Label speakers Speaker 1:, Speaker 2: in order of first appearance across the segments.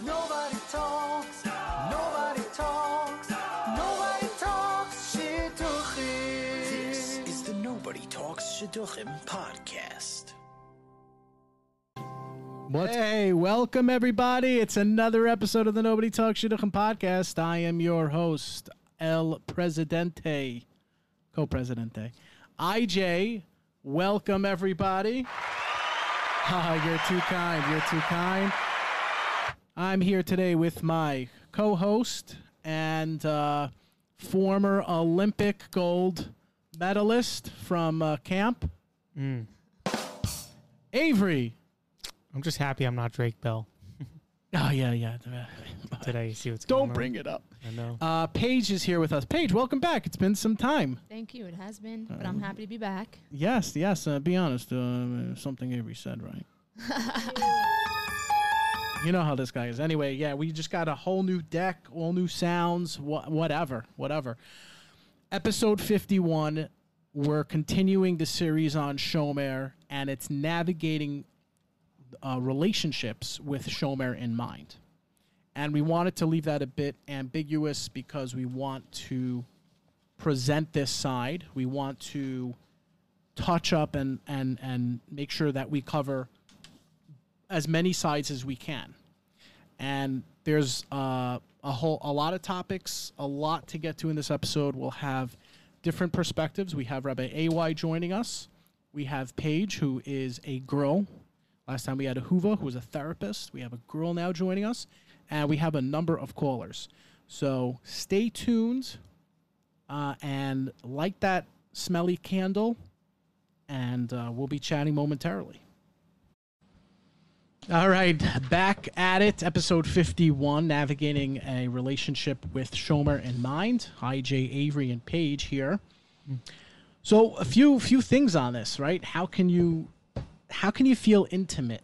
Speaker 1: Nobody talks, nobody talks, nobody talks shidduchim.
Speaker 2: This is the Nobody Talks Shidduchim podcast.
Speaker 3: Hey, welcome everybody. It's another episode of the Nobody Talks Shidduchim podcast. I am your host, El Presidente, co-presidente. IJ, welcome everybody. Ah, you're too kind. You're too kind. I'm here today with my co-host and uh, former Olympic gold medalist from uh, camp, Avery.
Speaker 4: I'm just happy I'm not Drake Bell
Speaker 3: Oh yeah, yeah.
Speaker 4: today. You see what's going
Speaker 3: Don't
Speaker 4: on.
Speaker 3: bring it up.
Speaker 4: I know.
Speaker 3: Uh, Paige is here with us. Paige, welcome back. It's been some time.
Speaker 5: Thank you. It has been, but I'm happy to be back.
Speaker 3: Yes, yes. Uh, be honest. Uh, something Avery said, right? you know how this guy is. Anyway, yeah, we just got a whole new deck, all new sounds, wha- whatever, whatever. Episode 51, we're continuing the series on Shomer, and it's navigating uh, relationships with Shomer in mind. And we wanted to leave that a bit ambiguous because we want to present this side. We want to touch up and, and, and make sure that we cover as many sides as we can. And there's uh, a whole a lot of topics, a lot to get to in this episode. We'll have different perspectives. We have Rabbi AY joining us. We have Paige, who is a girl. Last time we had Ahuva, who was a therapist. We have a girl now joining us, and we have a number of callers. So stay tuned uh, and light that smelly candle, and uh, we'll be chatting momentarily. All right, back at it. Episode 51 Navigating a Relationship with Shomer in Mind. Hi, Jay Avery and Paige here. So, a few few things on this, right? How can you how can you feel intimate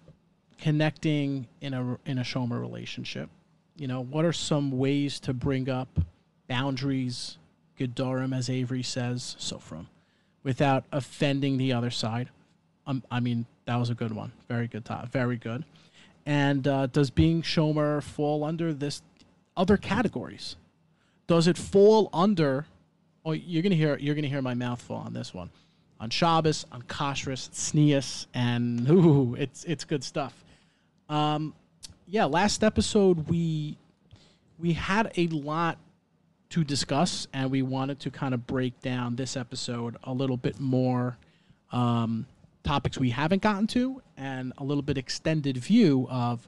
Speaker 3: connecting in a in a Shomer relationship? You know, what are some ways to bring up boundaries, gedorim, as Avery says, so from, without offending the other side? Um, I mean, that was a good one. Very good top. Very good. And uh, does being Shomer fall under this other categories? Does it fall under? Oh, you're gonna hear you're gonna hear my mouth fall on this one. On Shabbos, on Kashrus, Tznius, and ooh, it's it's good stuff. Um, yeah, last episode we we had a lot to discuss, and we wanted to kind of break down this episode a little bit more um, topics we haven't gotten to, and a little bit extended view of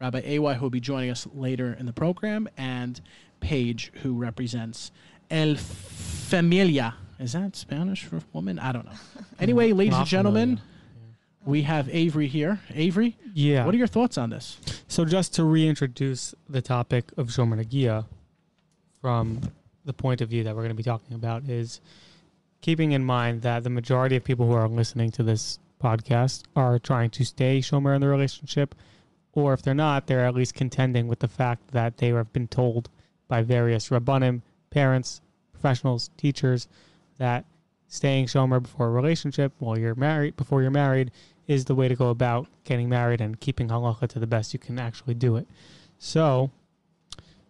Speaker 3: Rabbi AY, who will be joining us later in the program, and Paige, who represents El Familia. Is that Spanish for woman? I don't know. Anyway, ladies and gentlemen,
Speaker 4: Familia.
Speaker 3: we have Avery here. Avery,
Speaker 4: Yeah.
Speaker 3: what are your thoughts on this?
Speaker 4: so just to reintroduce the topic of Shomer Nagia from the point of view that we're going to be talking about is keeping in mind that the majority of people who are listening to this podcast are trying to stay Shomer in the relationship, or if they're not, they're at least contending with the fact that they have been told by various rabbanim, parents, professionals, teachers that staying Shomer before a relationship while you're married before you're married is the way to go about getting married and keeping halacha to the best you can actually do it. So,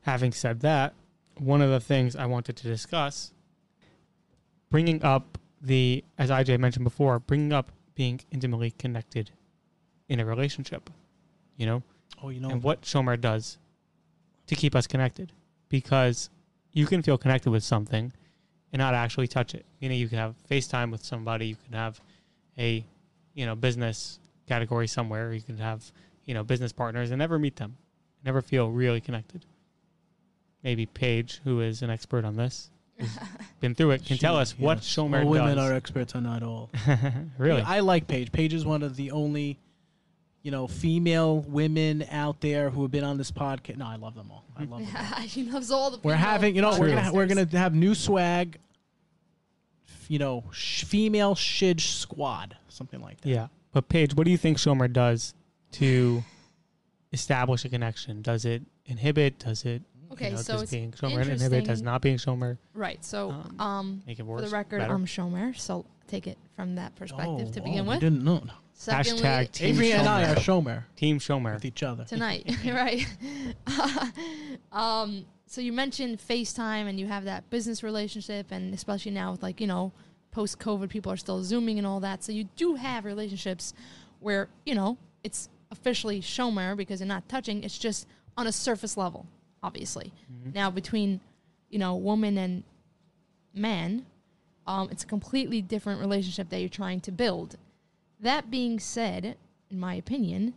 Speaker 4: having said that, one of the things I wanted to discuss bringing up the as IJ mentioned before, bringing up being intimately connected in a relationship, you know,
Speaker 3: Oh, you know,
Speaker 4: and what Shomer does to keep us connected because you can feel connected with something and not actually touch it. You know, you can have FaceTime with somebody, you can have a, you know, business category somewhere, you can have, you know, business partners and never meet them, never feel really connected. Maybe Paige, who is an expert on this, who's been through it, can tell
Speaker 3: She-
Speaker 4: us what
Speaker 3: yes.
Speaker 4: Shomer
Speaker 3: all women
Speaker 4: does.
Speaker 3: are experts on not all.
Speaker 4: really?
Speaker 3: I like Paige. Paige is one of the only, you know, female women out there who have been on this podcast. No, I love them all. I love them. all.
Speaker 5: she loves all the.
Speaker 3: We're
Speaker 5: female
Speaker 3: having, you know, we're gonna we're gonna have new swag. f- You know, sh- female shidge squad, something like that.
Speaker 4: Yeah. But Paige, what do you think Shomer does to establish a connection? Does it inhibit? Does it
Speaker 5: Okay,
Speaker 4: you know,
Speaker 5: so
Speaker 4: does
Speaker 5: it's
Speaker 4: being Shomer inhibit? Does
Speaker 5: interesting-
Speaker 4: not being Shomer
Speaker 5: Right. So,
Speaker 4: Um,
Speaker 5: um,
Speaker 4: make it
Speaker 5: for the record,
Speaker 4: better?
Speaker 5: I'm Shomer, so take it from that perspective
Speaker 3: Oh,
Speaker 5: to begin
Speaker 3: I
Speaker 5: with.
Speaker 3: didn't know.
Speaker 5: Secondly,
Speaker 4: Hashtag Team
Speaker 3: Avery and I are
Speaker 4: Shomer.
Speaker 3: Shomer
Speaker 4: Team Shomer.
Speaker 3: with each other.
Speaker 5: tonight, right? um, so you mentioned FaceTime, and you have that business relationship, and especially now with like you know, post COVID, people are still zooming and all that. So you do have relationships where you know it's officially shomer because you're not touching. It's just on a surface level, obviously. Now between you know woman and man, um, it's a completely different relationship that you're trying to build. That being said, in my opinion,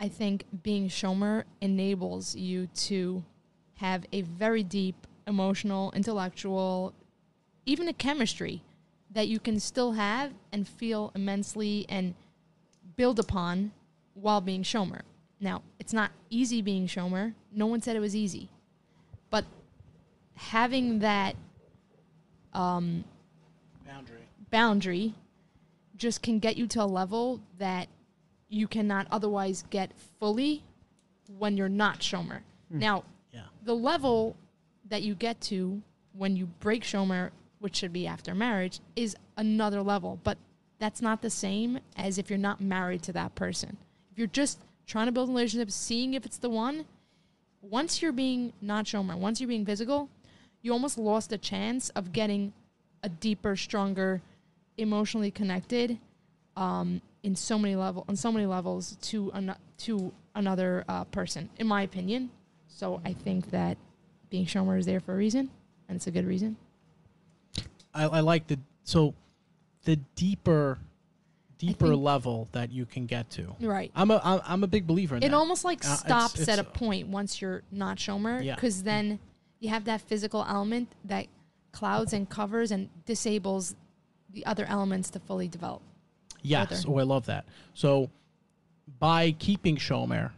Speaker 5: I think being Shomer enables you to have a very deep emotional, intellectual, even a chemistry that you can still have and feel immensely and build upon while being Shomer. Now, it's not easy being Shomer. No one said it was easy. But having that um,
Speaker 3: Boundary.
Speaker 5: boundary just can get you to a level that you cannot otherwise get fully when you're not Shomer. Now,
Speaker 3: Yeah.
Speaker 5: the level that you get to when you break Shomer, which should be after marriage, is another level. But that's not the same as if you're not married to that person. If you're just trying to build a relationship, seeing if it's the one, once you're being not Shomer, once you're being physical, you almost lost a chance of getting a deeper, stronger, emotionally connected um, in so many level on so many levels to an- to another uh, person, in my opinion. So I think that being Shomer is there for a reason, and it's a good reason.
Speaker 3: I, I like the so the deeper deeper
Speaker 5: think-
Speaker 3: level that you can get to.
Speaker 5: Right.
Speaker 3: I'm a I'm, a big believer in
Speaker 5: It
Speaker 3: that.
Speaker 5: almost like
Speaker 3: Uh, it's-
Speaker 5: stops
Speaker 3: it's,
Speaker 5: at a point once you're not Shomer,
Speaker 3: Yeah.
Speaker 5: because then you have that physical element that clouds and covers and disables the other elements to fully develop.
Speaker 3: Yes.
Speaker 5: further.
Speaker 3: Oh, I love that. So by keeping Shomer,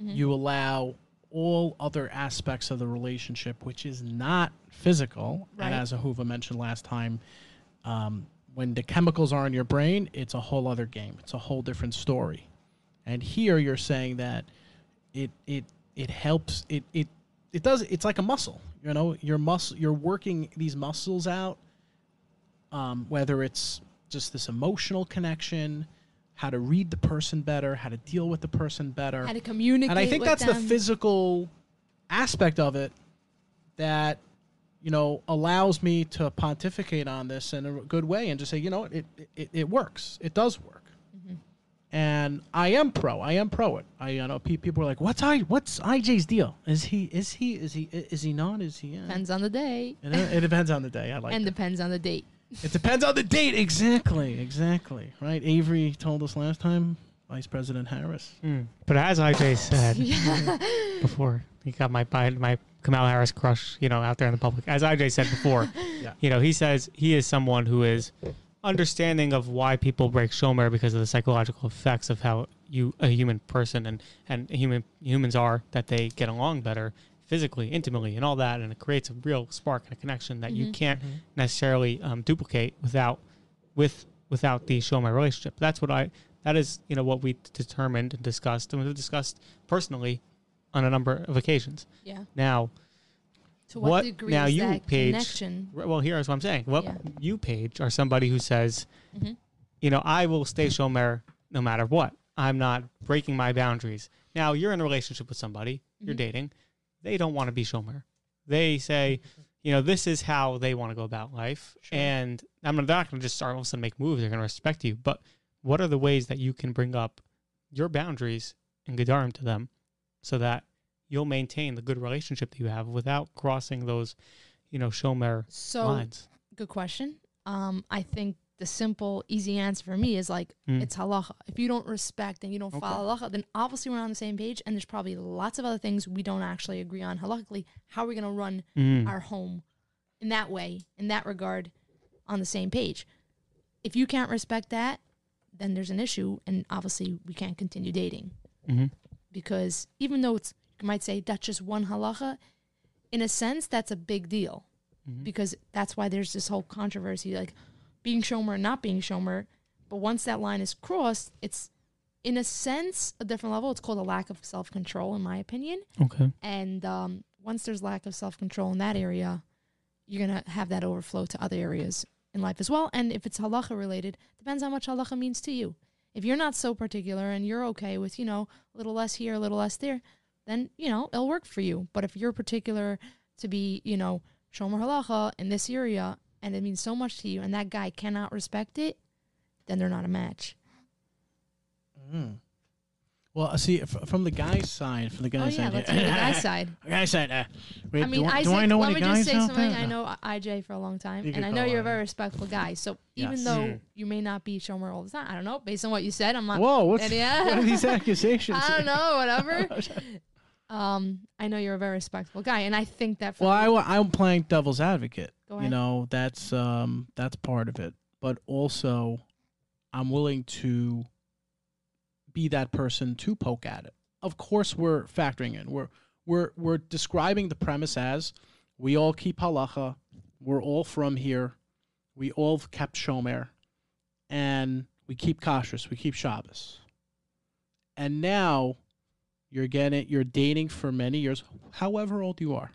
Speaker 5: Mm-hmm.
Speaker 3: you allow all other aspects of the relationship, which is not physical.
Speaker 5: Right.
Speaker 3: And as Ahuva mentioned last time, um, when the chemicals are in your brain, it's a whole other game. It's a whole different story. And here you're saying that it it it helps it it it does it's like a muscle. You know, your muscle you're working these muscles out um, whether it's just this emotional connection, how to read the person better, how to deal with the person better.
Speaker 5: How to communicate.
Speaker 3: And I think that's the physical aspect of it that you know allows me to pontificate on this in a good way and just say, you know, it it, it works. It does work.
Speaker 5: Mm-hmm.
Speaker 3: And I am pro. I am pro it. I you know pe- people are like, "What's I? What's IJ's deal? Is he? Is he? Is he? Is he not? Is he?" Uh?
Speaker 5: Depends on the day,
Speaker 3: It, it depends on the day. I like.
Speaker 5: and
Speaker 3: that.
Speaker 5: depends on the date.
Speaker 3: It depends on the date. Exactly. Exactly. Right. Avery told us last time. Vice President Harris.
Speaker 4: Mm. But as IJ said before, he got my my my Kamala Harris crush, you know, out there in the public. As IJ said before,
Speaker 3: Yeah.
Speaker 4: you know, he says he is someone who is understanding of why people break shomer because of the psychological effects of how you a human person and and human humans are that they get along better physically, intimately, and all that, and it creates a real spark and a connection that you can't necessarily um, duplicate without with without the shomer relationship. That's what I that is you know what we determined and discussed and we've discussed personally on a number of occasions.
Speaker 5: Yeah.
Speaker 4: Now,
Speaker 5: To what,
Speaker 4: What-
Speaker 5: degree
Speaker 4: now
Speaker 5: is
Speaker 4: you,
Speaker 5: that
Speaker 4: Paige,
Speaker 5: connection?
Speaker 4: well, here's what I'm saying. Well,
Speaker 5: Yeah.
Speaker 4: you, Paige, are somebody who says,
Speaker 5: Mhm.
Speaker 4: you know, I will stay shomer no matter what. I'm not breaking my boundaries. Now, you're in a relationship with somebody, you're
Speaker 5: Mhm.
Speaker 4: dating. They don't want to be shomer. They say, you know, this is how they want to go about life.
Speaker 3: Sure.
Speaker 4: And I'm not going to just start all of a sudden make moves. They're going to respect you. But what are the ways that you can bring up your boundaries and gedarim to them so that you'll maintain the good relationship that you have without crossing those, you know, shomer
Speaker 5: So
Speaker 4: lines?
Speaker 5: good question. Um, I think the simple, easy answer for me is like
Speaker 4: Mm.
Speaker 5: it's halacha. If you don't respect and you don't
Speaker 4: Okay.
Speaker 5: follow halacha, then obviously we're on the same page. And there's probably lots of other things we don't actually agree on halachically. How are we going to run
Speaker 4: Mm.
Speaker 5: our home in that way, in that regard, on the same page? If you can't respect that, then there's an issue, and obviously we can't continue dating
Speaker 4: Mhm.
Speaker 5: Because even though it's you might say that's just one halacha, in a sense that's a big deal
Speaker 4: Mhm.
Speaker 5: because that's why there's this whole controversy like being shomer and not being shomer. But once that line is crossed, it's in a sense a different level. It's called a lack of self control, in my opinion.
Speaker 4: Okay.
Speaker 5: And um, once there's lack of self control in that area, you're gonna have that overflow to other areas in life as well. And if it's halacha related, depends how much halacha means to you. If you're not so particular and you're okay with, you know, a little less here, a little less there, then, you know, it'll work for you. But if you're particular to be, you know, shomer halacha in this area and it means so much to you and that guy cannot respect it, then they're not a match. Mm.
Speaker 3: Well, uh, see, from the guy's side, from the guy's Oh
Speaker 5: yeah,
Speaker 3: side,
Speaker 5: let's the guy's side.
Speaker 3: Guy's side. Uh, wait,
Speaker 5: I mean,
Speaker 3: do, I,
Speaker 5: Isaac,
Speaker 3: do I know
Speaker 5: let
Speaker 3: any
Speaker 5: me
Speaker 3: guys
Speaker 5: just say something.
Speaker 3: there?
Speaker 5: I know IJ for a long time,
Speaker 3: You
Speaker 5: and I know you're a very respectful guy. So even though
Speaker 4: Mm.
Speaker 5: you may not be Shomer all the time, I don't know. Based on what you said, I'm not.
Speaker 3: Whoa, what's,
Speaker 5: yeah.
Speaker 3: what are these accusations?
Speaker 5: I don't know. Whatever. um, I know you're a very respectful guy, and I think that. For
Speaker 3: Well, I, wa- I'm playing devil's advocate.
Speaker 5: Go
Speaker 3: You know, that's um that's part of it. But also I'm willing to be that person to poke at it. Of course we're factoring in. We're we're we're describing the premise as we all keep halacha, we're all from here, we all kept shomer, and we keep kashrus, we keep Shabbos. And now you're getting you're dating for many years, however old you are.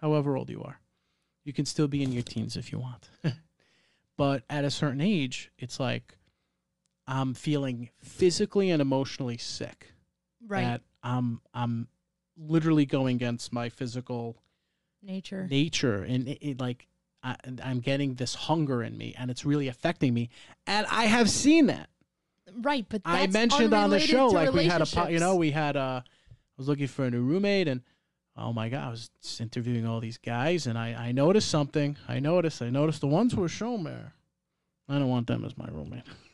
Speaker 3: However old you are. You can still be in your teens if you want. but at a certain age, it's like I'm feeling physically and emotionally sick.
Speaker 5: right
Speaker 3: That I'm I'm literally going against my physical
Speaker 5: nature.
Speaker 3: nature and it, it like I, I'm getting this hunger in me and it's really affecting me. And I have seen that.
Speaker 5: Right, but
Speaker 3: I mentioned on the show like we had a you know we had uh I was looking for a new roommate and oh my god I was just interviewing all these guys and I I noticed something I noticed I noticed the ones who were shown there. I don't want them as my roommate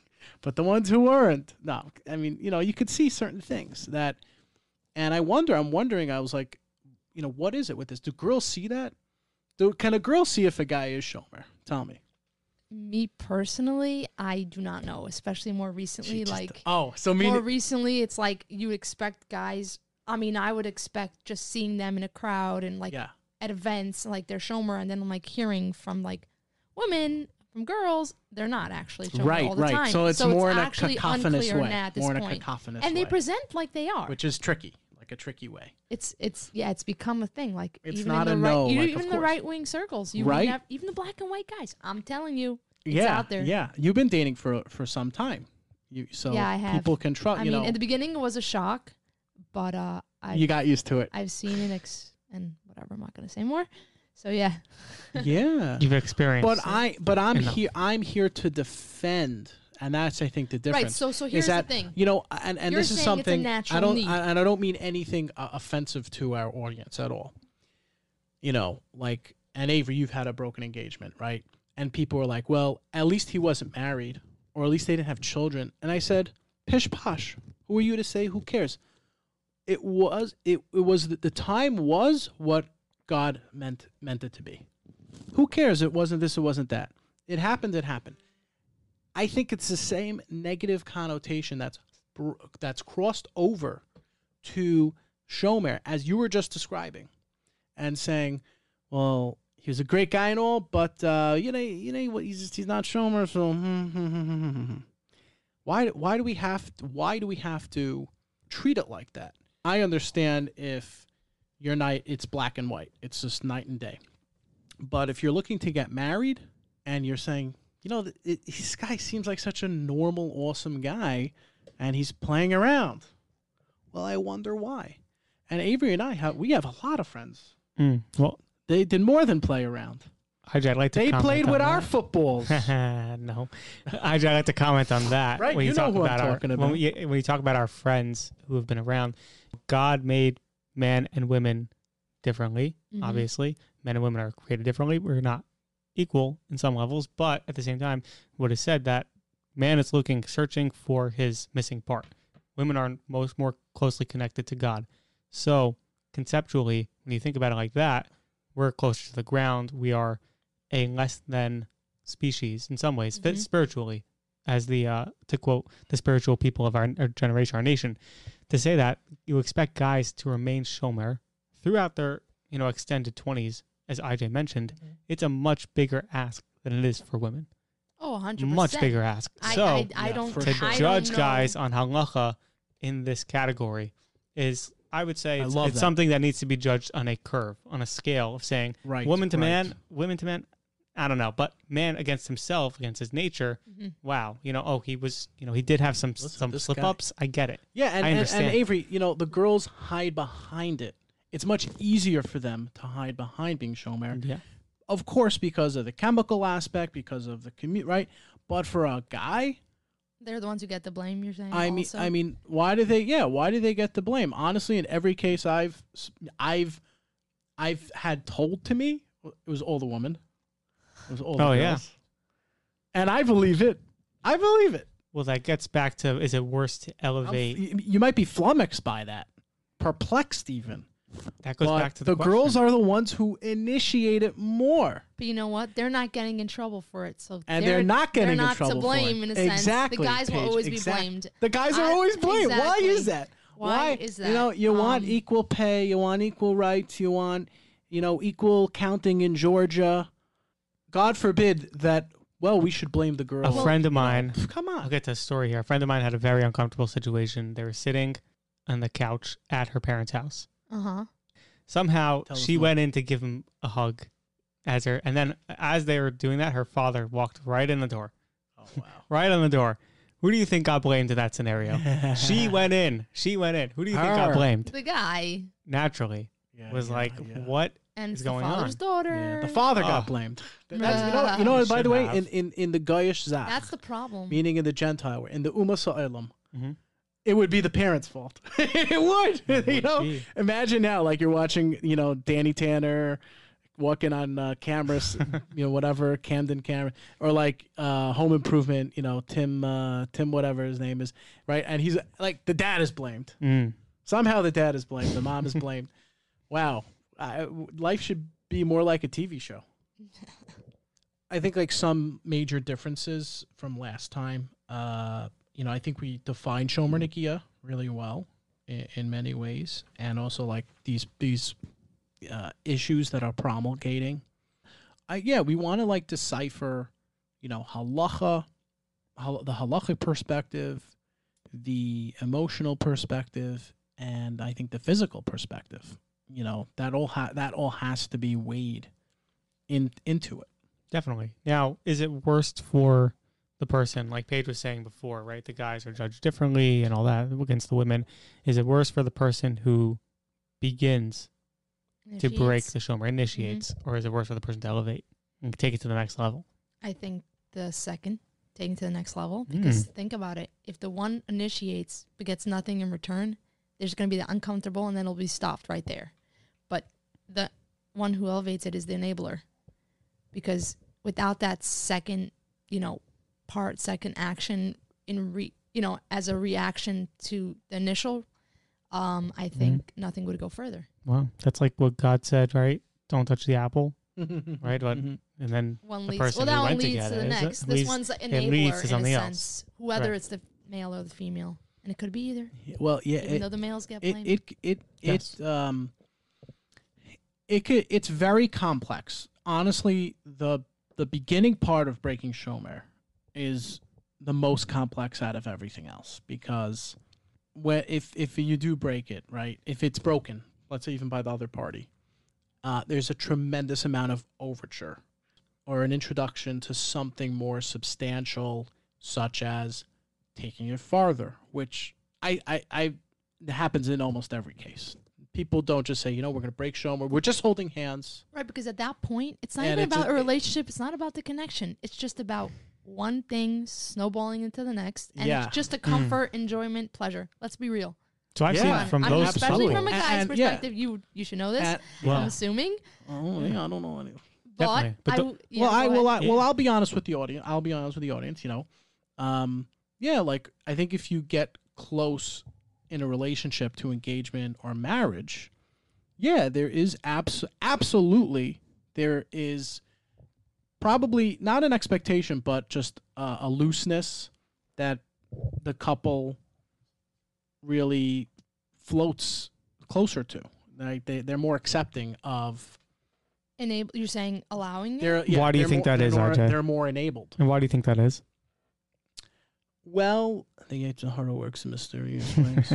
Speaker 3: but the ones who weren't no I mean you know you could see certain things that and I wonder I'm wondering I was like you know what is it with this do girls see that do can a girl see if a guy is Shomer tell me
Speaker 5: Me personally, I do not know, especially more recently.
Speaker 3: Just-
Speaker 5: like
Speaker 3: oh so
Speaker 5: more recently, it's like you expect guys. I mean, I would expect just seeing them in a crowd and like
Speaker 3: yeah
Speaker 5: at events, like they're shomer, and then I'm like hearing from like women, from girls, they're not actually shomer
Speaker 3: right
Speaker 5: all the
Speaker 3: right
Speaker 5: time.
Speaker 3: so it's more in a
Speaker 5: actually
Speaker 3: cacophonous
Speaker 5: unclear
Speaker 3: way
Speaker 5: now at this
Speaker 3: more in a
Speaker 5: point.
Speaker 3: cacophonous
Speaker 5: and they
Speaker 3: way.
Speaker 5: present like they are.
Speaker 3: which is tricky, like a tricky way.
Speaker 5: it's it's yeah, it's become a thing. Like
Speaker 3: It's
Speaker 5: even
Speaker 3: not
Speaker 5: in
Speaker 3: a
Speaker 5: the right,
Speaker 3: no,
Speaker 5: you-
Speaker 3: like,
Speaker 5: even
Speaker 3: of
Speaker 5: in the
Speaker 3: course.
Speaker 5: right wing circles, you
Speaker 3: Right?
Speaker 5: nev- even the black and white guys. I'm telling you, it's
Speaker 3: yeah,
Speaker 5: out there.
Speaker 3: yeah. You've been dating for for some time, you so
Speaker 5: Yeah, I have.
Speaker 3: people can trust.
Speaker 5: I
Speaker 3: You
Speaker 5: mean,
Speaker 3: know,
Speaker 5: in the beginning it was a shock, but uh, I
Speaker 3: you got used to it.
Speaker 5: I've seen it ex- and whatever. I'm not gonna say more. So yeah,
Speaker 3: yeah,
Speaker 4: You've experienced.
Speaker 3: but
Speaker 4: it.
Speaker 3: I but I'm
Speaker 4: enough.
Speaker 3: here. I'm here to defend, and that's I think the difference.
Speaker 5: right. So so here's
Speaker 3: is that
Speaker 5: the thing.
Speaker 3: you know, and and
Speaker 5: You're
Speaker 3: this is
Speaker 5: saying it's a
Speaker 3: something
Speaker 5: natural
Speaker 3: I don't
Speaker 5: need.
Speaker 3: I, and I don't mean anything uh, offensive to our audience at all. You know, like and Avery, you've had a broken engagement, right? And people were like, "Well, at least he wasn't married, or at least they didn't have children." And I said, "Pish posh. Who are you to say? Who cares?" It was it, it was the, the time was what God meant meant it to be. Who cares? It wasn't this. It wasn't that. It happened. It happened. I think it's the same negative connotation that's that's crossed over to Shomer as you were just describing, and saying, "Well, he was a great guy and all, but uh, you know, you know, he's just, he's not Shomer." So, hmm, hmm, hmm, hmm, hmm, hmm." why why do we have to, why do we have to treat it like that? I understand if your night it's black and white, it's just night and day. But if you're looking to get married and you're saying, you know, it, this guy seems like such a normal, awesome guy, and he's playing around. Well, I wonder why. And Avery and I have we have a lot of friends.
Speaker 4: Mm, well,
Speaker 3: They did more than play around.
Speaker 4: I'd like to.
Speaker 3: They played with our
Speaker 4: that.
Speaker 3: footballs.
Speaker 4: no, I'd like to comment on that.
Speaker 3: Right,
Speaker 4: when
Speaker 3: you know
Speaker 4: talk
Speaker 3: who I'm
Speaker 4: about our,
Speaker 3: talking
Speaker 4: When
Speaker 3: about.
Speaker 4: we, when you talk about our friends who have been around, God made men and women differently.
Speaker 5: Mhm.
Speaker 4: Obviously, men and women are created differently. We're not equal in some levels, but at the same time, what is said that man is looking, searching for his missing part. Women are most more closely connected to God. So conceptually, when you think about it like that, we're closer to the ground. We are a less than species in some ways, fit
Speaker 5: Mhm.
Speaker 4: spiritually, as the uh, to quote the spiritual people of our, our generation, our nation. To say that you expect guys to remain shomer throughout their you know extended twenties, as IJ mentioned,
Speaker 5: Mm-hmm.
Speaker 4: it's a much bigger ask than it is for women.
Speaker 5: oh, 100
Speaker 4: Much bigger ask.
Speaker 5: I,
Speaker 4: so
Speaker 5: I, I
Speaker 3: yeah,
Speaker 5: don't
Speaker 4: to
Speaker 3: sure.
Speaker 4: Judge
Speaker 5: don't
Speaker 4: guys on halacha in this category is I would say it's, it's
Speaker 3: that.
Speaker 4: something that needs to be judged on a curve, on a scale of saying
Speaker 3: Right,
Speaker 4: woman to
Speaker 3: right.
Speaker 4: man, women to man. I don't know, but man against himself, against his nature, mm-hmm. wow, you know, oh, he was, you know, he did have some
Speaker 3: Listen,
Speaker 4: some slip
Speaker 3: guy-
Speaker 4: ups. I get it.
Speaker 3: Yeah, and,
Speaker 4: I
Speaker 3: and, and Avery, you know, the girls hide behind it. It's much easier for them to hide behind being Shomer.
Speaker 4: Yeah,
Speaker 3: Of course, because of the chemical aspect, because of the commute, right? But for a guy,
Speaker 5: They're the ones who get the blame. You're saying.
Speaker 3: I mean,
Speaker 5: also?
Speaker 3: I mean, why do they? Yeah, why do they get the blame? Honestly, in every case I've, I've, I've had told to me, it was all the woman. It was all
Speaker 4: Oh,
Speaker 3: girls.
Speaker 4: yeah.
Speaker 3: And I believe it. I believe it.
Speaker 4: well, that gets back to is it worse to
Speaker 3: I'm-
Speaker 4: elevate?
Speaker 3: you, you might be flummoxed by that, perplexed even.
Speaker 4: that goes
Speaker 3: but
Speaker 4: back to the,
Speaker 3: girls
Speaker 4: question.
Speaker 3: are the ones who initiate it more.
Speaker 5: But you know what? They're not getting in trouble for it. So
Speaker 3: And they're, not getting
Speaker 5: they're not
Speaker 3: in trouble
Speaker 5: to blame
Speaker 3: for it.
Speaker 5: in a sense.
Speaker 3: exactly,
Speaker 5: The guys will always
Speaker 3: exact-
Speaker 5: be blamed.
Speaker 3: The guys are
Speaker 5: I-
Speaker 3: always blamed. Why is that?
Speaker 5: Why is that?
Speaker 3: You know,
Speaker 5: that?
Speaker 3: you want
Speaker 5: Um,
Speaker 3: equal pay, you want equal rights, you want, you know, equal counting in Georgia. God forbid that. Well, we should blame the
Speaker 4: girl.
Speaker 3: a
Speaker 4: friend of mine.
Speaker 3: Come on.
Speaker 4: I'll get to a story here. A friend of mine had a very uncomfortable situation. They were sitting on the couch at her parents' house.
Speaker 5: Uh huh.
Speaker 4: Somehow
Speaker 3: Tell
Speaker 4: she
Speaker 3: more.
Speaker 4: went in to give him a hug as her and then as they were doing that, her father walked right in the door.
Speaker 3: Oh, wow.
Speaker 4: Right on the door. Who do you think got blamed in that scenario? she went in. She went in. Who do you think got
Speaker 3: Her.
Speaker 4: blamed?
Speaker 5: The guy
Speaker 4: Naturally.
Speaker 3: Yeah,
Speaker 4: was
Speaker 3: yeah,
Speaker 4: like,
Speaker 3: yeah.
Speaker 4: what?
Speaker 5: And
Speaker 4: Is
Speaker 5: it's the
Speaker 4: going
Speaker 5: father's
Speaker 4: on?
Speaker 5: daughter.
Speaker 3: Yeah, the father got blamed. That's, you know, you know.
Speaker 4: He
Speaker 3: By the way,
Speaker 4: have.
Speaker 3: in, in, in the Goyish Zach,
Speaker 5: That's the problem.
Speaker 3: meaning in the Gentile, in the Umos Ha'olam,
Speaker 4: Mhm.
Speaker 3: it would be the parents' fault. it would. you know,
Speaker 4: be.
Speaker 3: imagine now, like you're watching, you know, Danny Tanner walking on uh, cameras, you know, whatever Candid Camera, or like uh, Home Improvement, you know, Tim, uh, Tim, whatever his name is, right? And he's like, the dad is blamed.
Speaker 4: Mm.
Speaker 3: Somehow the dad is blamed. The mom is blamed. wow, I, life should be more like a TV show. I think like some major differences from last time. Uh, you know, I think we defined Shomer Nagia really well in, in many ways, and also like these these uh, issues that are promulgating. I yeah, we want to like decipher, you know, halacha, hal- the halachic perspective, the emotional perspective, and I think the physical perspective. You know, that all ha- that all has to be weighed in into it.
Speaker 4: Definitely. Now, is it worst for the person, like Paige was saying before, right? The guys are judged differently and all that against the women. Is it worse for the person who begins to break the shomer, initiates, or is it worse for the person to elevate and take it to the next level?
Speaker 5: I think the second, taking to the next level.
Speaker 4: Mm.
Speaker 5: Because think about it. If the one initiates but gets nothing in return, there's going to be the uncomfortable and then it'll be stopped right there. But the one who elevates it is the enabler. Because without that second, you know, part, second action in re, you know, as a reaction to the initial, um, I think nothing would go further.
Speaker 4: Well, that's like what God said, right? Don't touch the apple, right? What?
Speaker 3: Mhm.
Speaker 4: And then
Speaker 5: One
Speaker 4: The
Speaker 5: leads
Speaker 4: person
Speaker 5: well,
Speaker 4: who
Speaker 5: that one
Speaker 4: went
Speaker 5: leads
Speaker 4: together
Speaker 5: to the
Speaker 4: is it-
Speaker 5: next. This
Speaker 4: leads-
Speaker 5: one's the enabler in a
Speaker 4: something else.
Speaker 5: sense. Whether
Speaker 4: Right.
Speaker 5: it's the male or the female, and it could be either.
Speaker 3: Yeah, Well, yeah,
Speaker 5: even
Speaker 3: it,
Speaker 5: though the males get blamed.
Speaker 3: it it
Speaker 4: Yes.
Speaker 3: it um it could it's very complex. Honestly, the the beginning part of breaking Shomer is the most complex out of everything else because when if if you do break it, right? If it's broken, let's say even by the other party, uh, there's a tremendous amount of overture or an introduction to something more substantial, such as taking it farther, which I, I, I it happens in almost every case. People don't just say, you know, we're going to break Shomer. We're just holding hands.
Speaker 5: right, because at that point, it's not
Speaker 3: And
Speaker 5: even
Speaker 3: it's
Speaker 5: about
Speaker 3: a-
Speaker 5: a relationship. It's not about the connection. It's just about one thing snowballing into the next, and
Speaker 3: Yeah.
Speaker 5: it's just a comfort, enjoyment, pleasure. Let's be real.
Speaker 4: so I've
Speaker 3: Yeah.
Speaker 4: seen from
Speaker 5: I
Speaker 4: those
Speaker 5: especially
Speaker 4: people.
Speaker 5: from a guy's
Speaker 3: and- yeah.
Speaker 5: perspective, you you should know this.
Speaker 3: At-
Speaker 5: I'm assuming,
Speaker 3: oh, yeah, I don't know any.
Speaker 5: but,
Speaker 4: Definitely. But
Speaker 5: I
Speaker 4: the-
Speaker 5: w- yeah,
Speaker 3: well, I
Speaker 5: go
Speaker 3: well,
Speaker 5: ahead.
Speaker 3: I, well, I'll be honest with the audience. I'll be honest with the audience. You know, um, yeah, like I think if you get close in a relationship to engagement or marriage, yeah, there is abs- absolutely there is probably not an expectation, but just uh, a looseness that the couple really floats closer to. Like they they're more accepting of.
Speaker 5: enable. You're saying allowing it?
Speaker 3: They're, yeah,
Speaker 4: Why do you think
Speaker 3: more-
Speaker 4: that is,
Speaker 3: they're more-
Speaker 4: RJ?
Speaker 3: They're more enabled.
Speaker 4: And why do you think that is?
Speaker 3: Well, I think it's how it works in mysterious ways.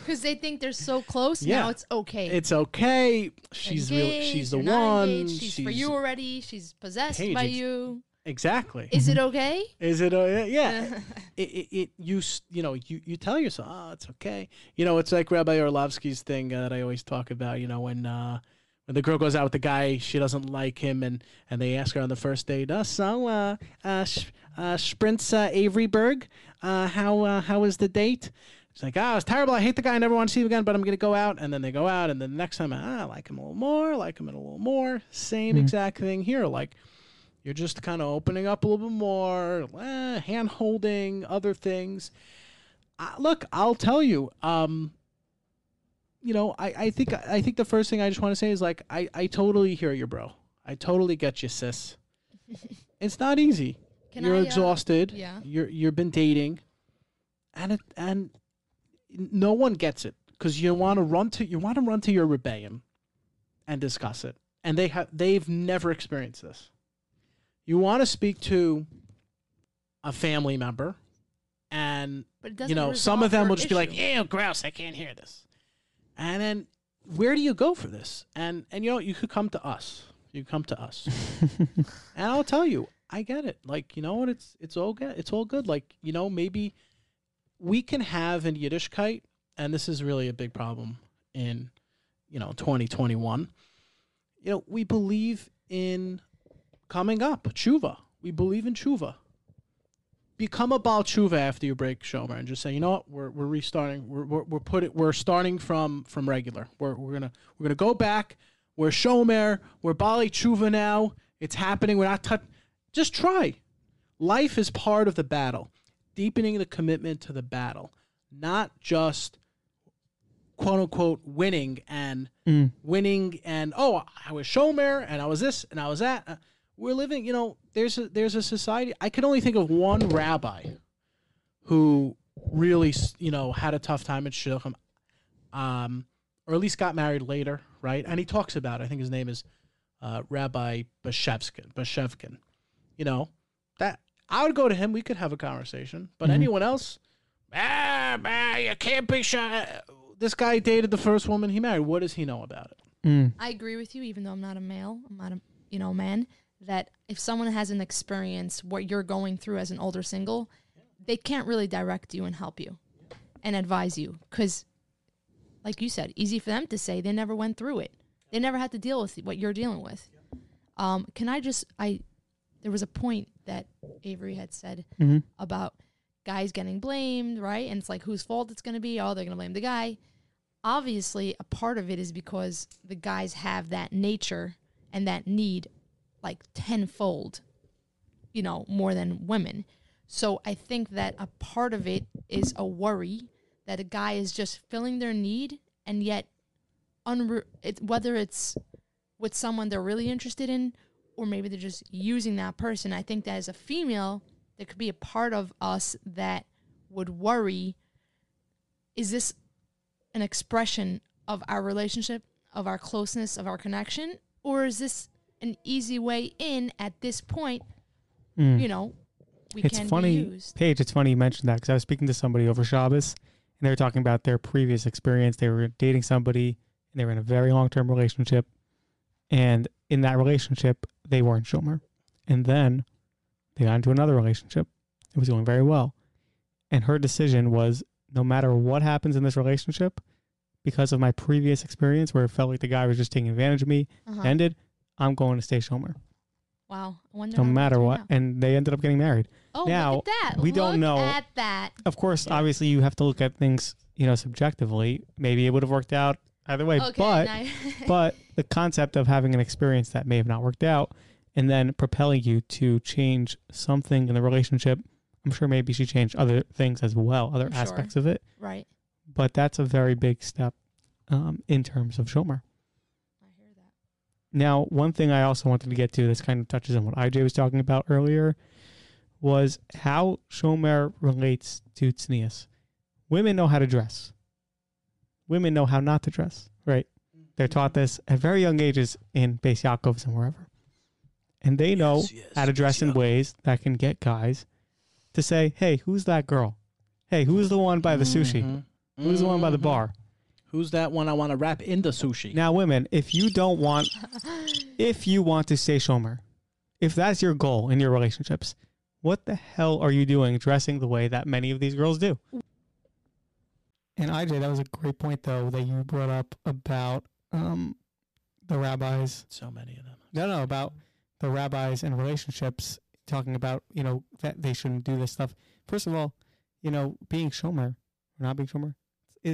Speaker 5: Because they think they're so close.
Speaker 3: Yeah.
Speaker 5: Now it's okay.
Speaker 3: it's okay. She's really
Speaker 5: Engaged,
Speaker 3: she's the one.
Speaker 5: engaged, She's, for you already. She's possessed
Speaker 3: Paige,
Speaker 5: by you.
Speaker 3: exactly.
Speaker 5: Is it okay?
Speaker 3: Is it? Uh, yeah. it, it, it you you know you, you tell yourself oh it's okay you know it's like Rabbi Orlofsky's thing uh, that I always talk about you know when uh, when the girl goes out with the guy she doesn't like him and and they ask her on the first date uh, so uh uh, Sh- uh Sprints uh, Averyberg uh how uh, how was the date She's like, oh, it's terrible. I hate the guy. I never want to see him again, but I'm going to go out. And then they go out. And then the next time, ah, I like him a little more, like him a little more. Same exact thing here. Like, you're just kind of opening up a little bit more, eh, hand holding, other things. Uh, look, I'll tell you. Um, you know, I, I think I think the first thing I just want to say is like I, I totally hear you, bro. I totally get you, sis. it's not easy.
Speaker 5: Can
Speaker 3: you're
Speaker 5: I, uh,
Speaker 3: exhausted.
Speaker 5: yeah.
Speaker 3: You're you've been dating, and it and no one gets it because you want to run to you want to run to your rebellion and discuss it, and they have they've never experienced this. You want to speak to a family member, and
Speaker 5: But it doesn't
Speaker 3: you know some of them will just be like,
Speaker 5: issue.
Speaker 3: "Ew, gross! I can't hear this." And then where do you go for this? And and you know you could come to us. You come to us, and I'll tell you, I get it. Like you know what? It's it's all good. It's all good. Like you know maybe we can have in Yiddishkeit, and this is really a big problem in you know 2021. You know we believe in coming up tshuva. We believe in tshuva. Become a Baal tshuva after you break Shomer and just say, you know what, we're, we're restarting. We're, we're, we're put it, we're starting from from regular. We're, we're gonna we're gonna go back. We're Shomer. We're Baalei tshuva now. It's happening. We're not touch. Just try. Life is part of the battle. Deepening the commitment to the battle, not just quote unquote winning and
Speaker 4: Mm.
Speaker 3: winning and oh I was Shomer and I was this and I was that. We're living, you know. There's a there's a society. I can only think of one rabbi who really, you know, had a tough time at shidduchim, um, or at least got married later, right? And he talks about. It. I think his name is uh, Rabbi Bashevskin. Bashevkin. You know that I would go to him. We could have a conversation. But
Speaker 4: Mhm.
Speaker 3: anyone else, ah, man, you can't be shy. This guy dated the first woman he married. What does he know about it?
Speaker 4: Mm.
Speaker 5: I agree with you, even though I'm not a male, I'm not a you know man. That if someone hasn't experienced what you're going through as an older single, they can't really direct you and help you and advise you because, like you said, easy for them to say they never went through it. They never had to deal with what you're dealing with. Um, can I just I there was a point that Avery had said
Speaker 4: Mhm.
Speaker 5: about guys getting blamed, right? And it's like whose fault it's going to be? Oh, they're going to blame the guy. Obviously, a part of it is because the guys have that nature and that need like tenfold, you know, more than women. So I think that a part of it is a worry that a guy is just filling their need and yet unre- it, whether it's with someone they're really interested in or maybe they're just using that person. I think that as a female, there could be a part of us that would worry is this an expression of our relationship, of our closeness, of our connection, or is this an easy way in at this point?
Speaker 4: Mm.
Speaker 5: You know, we
Speaker 4: it's
Speaker 5: can
Speaker 4: funny,
Speaker 5: be used.
Speaker 4: Paige. It's funny you mentioned that because I was speaking to somebody over Shabbos, and they were talking about their previous experience. They were dating somebody, and they were in a very long-term relationship, and in that relationship, they weren't Shomer, and then they got into another relationship. It was going very well, and her decision was no matter what happens in this relationship, because of my previous experience where it felt like the guy was just taking advantage of me,
Speaker 5: Uh-huh.
Speaker 4: ended. I'm going to stay Shomer,
Speaker 5: wow. I wonder
Speaker 4: no matter what. And they ended up getting married.
Speaker 5: Oh,
Speaker 4: now,
Speaker 5: look at that.
Speaker 4: we don't
Speaker 5: Look
Speaker 4: know-
Speaker 5: at that.
Speaker 4: of course, obviously, you have to look at things, you know, subjectively. Maybe it would have worked out either way,
Speaker 5: Okay,
Speaker 4: but but the concept of having an experience that may have not worked out and then propelling you to change something in the relationship. I'm sure maybe she changed other things as well, other
Speaker 5: I'm sure.
Speaker 4: aspects of it,
Speaker 5: right.
Speaker 4: but that's a very big step um, in terms of Shomer.
Speaker 5: I hear that.
Speaker 4: Now, one thing I also wanted to get to, this kind of touches on what IJ was talking about earlier, was how Shomer relates to Tznius. Women know how to dress. Women know how not to dress, right? They're taught this at very young ages in Beis Yaakovs and wherever. And they know
Speaker 2: Yes, yes,
Speaker 4: how to dress in ways that can get guys to say, hey, who's that girl? Hey, who's the one by the sushi?
Speaker 3: Mhm.
Speaker 4: Who's the one by the
Speaker 3: Mhm.
Speaker 4: bar?
Speaker 3: Who's that one I want to wrap in the sushi?
Speaker 4: Now, women, if you don't want, if you want to stay shomer, if that's your goal in your relationships, what the hell are you doing dressing the way that many of these girls do?
Speaker 6: And IJ, that was a great point though that you brought up about um, the rabbis.
Speaker 3: so many of them.
Speaker 6: No, no, about the rabbis and relationships, talking about you know that they shouldn't do this stuff. First of all, you know, being shomer or not being shomer, it,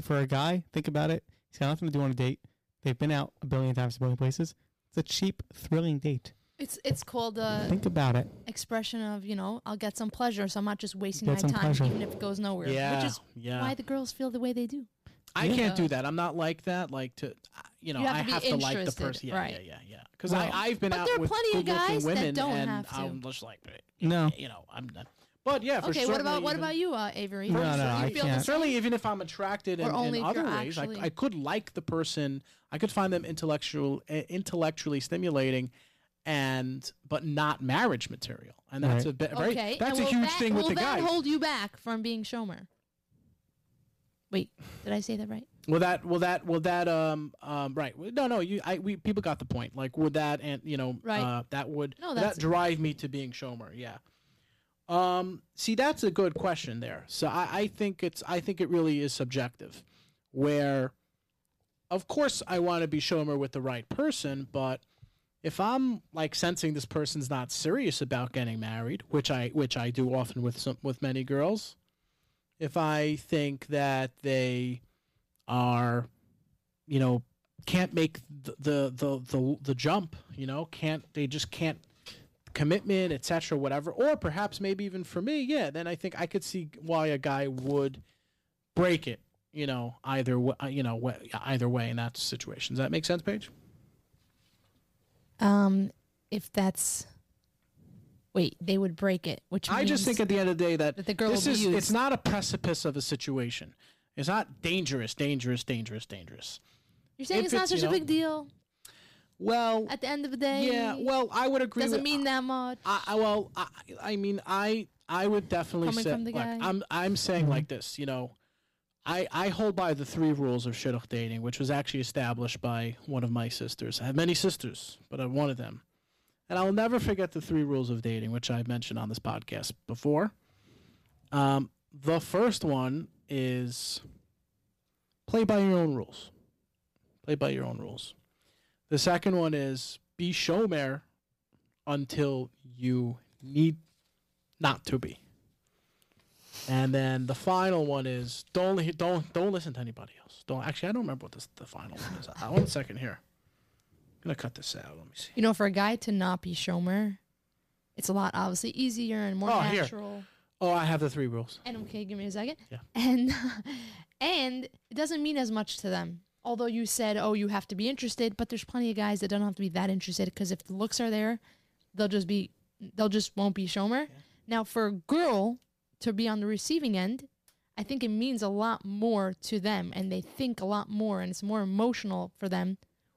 Speaker 6: for a guy, think about it. He's got nothing to do on a date. They've been out a billion times, a billion places. It's a cheap, thrilling date.
Speaker 5: It's it's called a
Speaker 6: Think about it.
Speaker 5: expression of you know I'll get some pleasure, so I'm not just wasting
Speaker 6: Get
Speaker 5: my
Speaker 6: some
Speaker 5: time,
Speaker 6: pleasure.
Speaker 5: even if it goes nowhere.
Speaker 3: Yeah,
Speaker 5: Which is
Speaker 3: yeah.
Speaker 5: why the girls feel the way they do.
Speaker 3: I
Speaker 6: Yeah.
Speaker 3: can't do that. I'm not like that. Like to, uh, you know,
Speaker 5: You have
Speaker 3: I
Speaker 5: to be
Speaker 3: have to like the
Speaker 5: interested,
Speaker 3: person. Yeah,
Speaker 5: right.
Speaker 3: yeah, yeah, yeah. Because
Speaker 6: Well-
Speaker 3: I I've been
Speaker 5: But
Speaker 3: out
Speaker 5: there are
Speaker 3: with
Speaker 5: plenty of
Speaker 3: good-looking
Speaker 5: guys that
Speaker 3: women,
Speaker 5: don't
Speaker 3: and
Speaker 5: have to.
Speaker 3: I'm just like,
Speaker 6: No.
Speaker 3: you know, I'm not. But yeah, for sure.
Speaker 5: Okay, what about what
Speaker 3: even-
Speaker 5: about you, uh, Avery?
Speaker 6: No,
Speaker 5: Do
Speaker 6: no,
Speaker 5: you
Speaker 6: I
Speaker 5: feel
Speaker 6: can't.
Speaker 3: Certainly, even if I'm attracted in,
Speaker 5: only
Speaker 3: in other ways,
Speaker 5: actually-
Speaker 3: I, I could like the person. I could find them intellectual, uh, intellectually stimulating, and but not marriage material. And that's
Speaker 6: Right.
Speaker 3: a bit, very.
Speaker 5: Okay,
Speaker 3: That's
Speaker 5: and
Speaker 3: a
Speaker 5: will
Speaker 3: huge
Speaker 5: that,
Speaker 3: thing with
Speaker 5: will
Speaker 3: the
Speaker 5: that
Speaker 3: guys.
Speaker 5: hold you back from being shomer? Wait, did I say that right?
Speaker 3: Will that will that will that um um right no no you I we people got the point like would that and you know
Speaker 5: Right.
Speaker 3: uh, that would
Speaker 5: No, that's-
Speaker 3: that drive me to being Shomer yeah um see that's a good question there. So I, I think it's I think it really is subjective where of course I want to be Shomer with the right person but if I'm like sensing this person's not serious about getting married which I which I do often with some with many girls if I think that they are you know can't make the the the the, the jump you know can't they just can't commitment etc whatever. Or perhaps maybe even for me yeah then i think i could see why a guy would break it you know either uh, you know either way in that situation. Does that make sense paige?
Speaker 5: Um, if that's wait, they would break it, which
Speaker 3: i just think at the end of the day that,
Speaker 5: that the girl
Speaker 3: this is
Speaker 5: used.
Speaker 3: it's not a precipice of a situation. It's not dangerous dangerous dangerous dangerous.
Speaker 5: You're saying
Speaker 3: if
Speaker 5: it's not such
Speaker 3: you
Speaker 5: a big deal
Speaker 3: well
Speaker 5: at the end of the day.
Speaker 3: yeah well i would agree
Speaker 5: doesn't
Speaker 3: with,
Speaker 5: mean that much.
Speaker 3: I, I well, I, I mean, I I would definitely
Speaker 5: Coming
Speaker 3: say
Speaker 5: from the
Speaker 3: like,
Speaker 5: guy.
Speaker 3: I'm I'm saying like this, you know, I I hold by the three rules of shidduch dating, which was actually established by one of my sisters. I have many sisters, but I'm one of them, and I'll never forget the three rules of dating, which I've mentioned on this podcast before. Um, the first one is play by your own rules. Play by your own rules. The second one is be shomer until you need not to be. And then the final one is don't don't don't listen to anybody else. Don't actually I don't remember what this, the final one is. Uh, one second here. I'm gonna cut this out. Let me see.
Speaker 5: You know, for a guy to not be shomer, it's a lot obviously easier and more
Speaker 3: Oh, here. Oh, I have the three rules.
Speaker 5: And okay, give me a second.
Speaker 3: Yeah.
Speaker 5: And and it doesn't mean as much to them. Although you said, oh, you have to be interested, but there's plenty of guys that don't have to be that interested because if the looks are there, they'll just be, they'll just won't be shomer. Now, for a girl to be on the receiving end, I think it means a lot more to them, and they think a lot more, and it's more emotional for them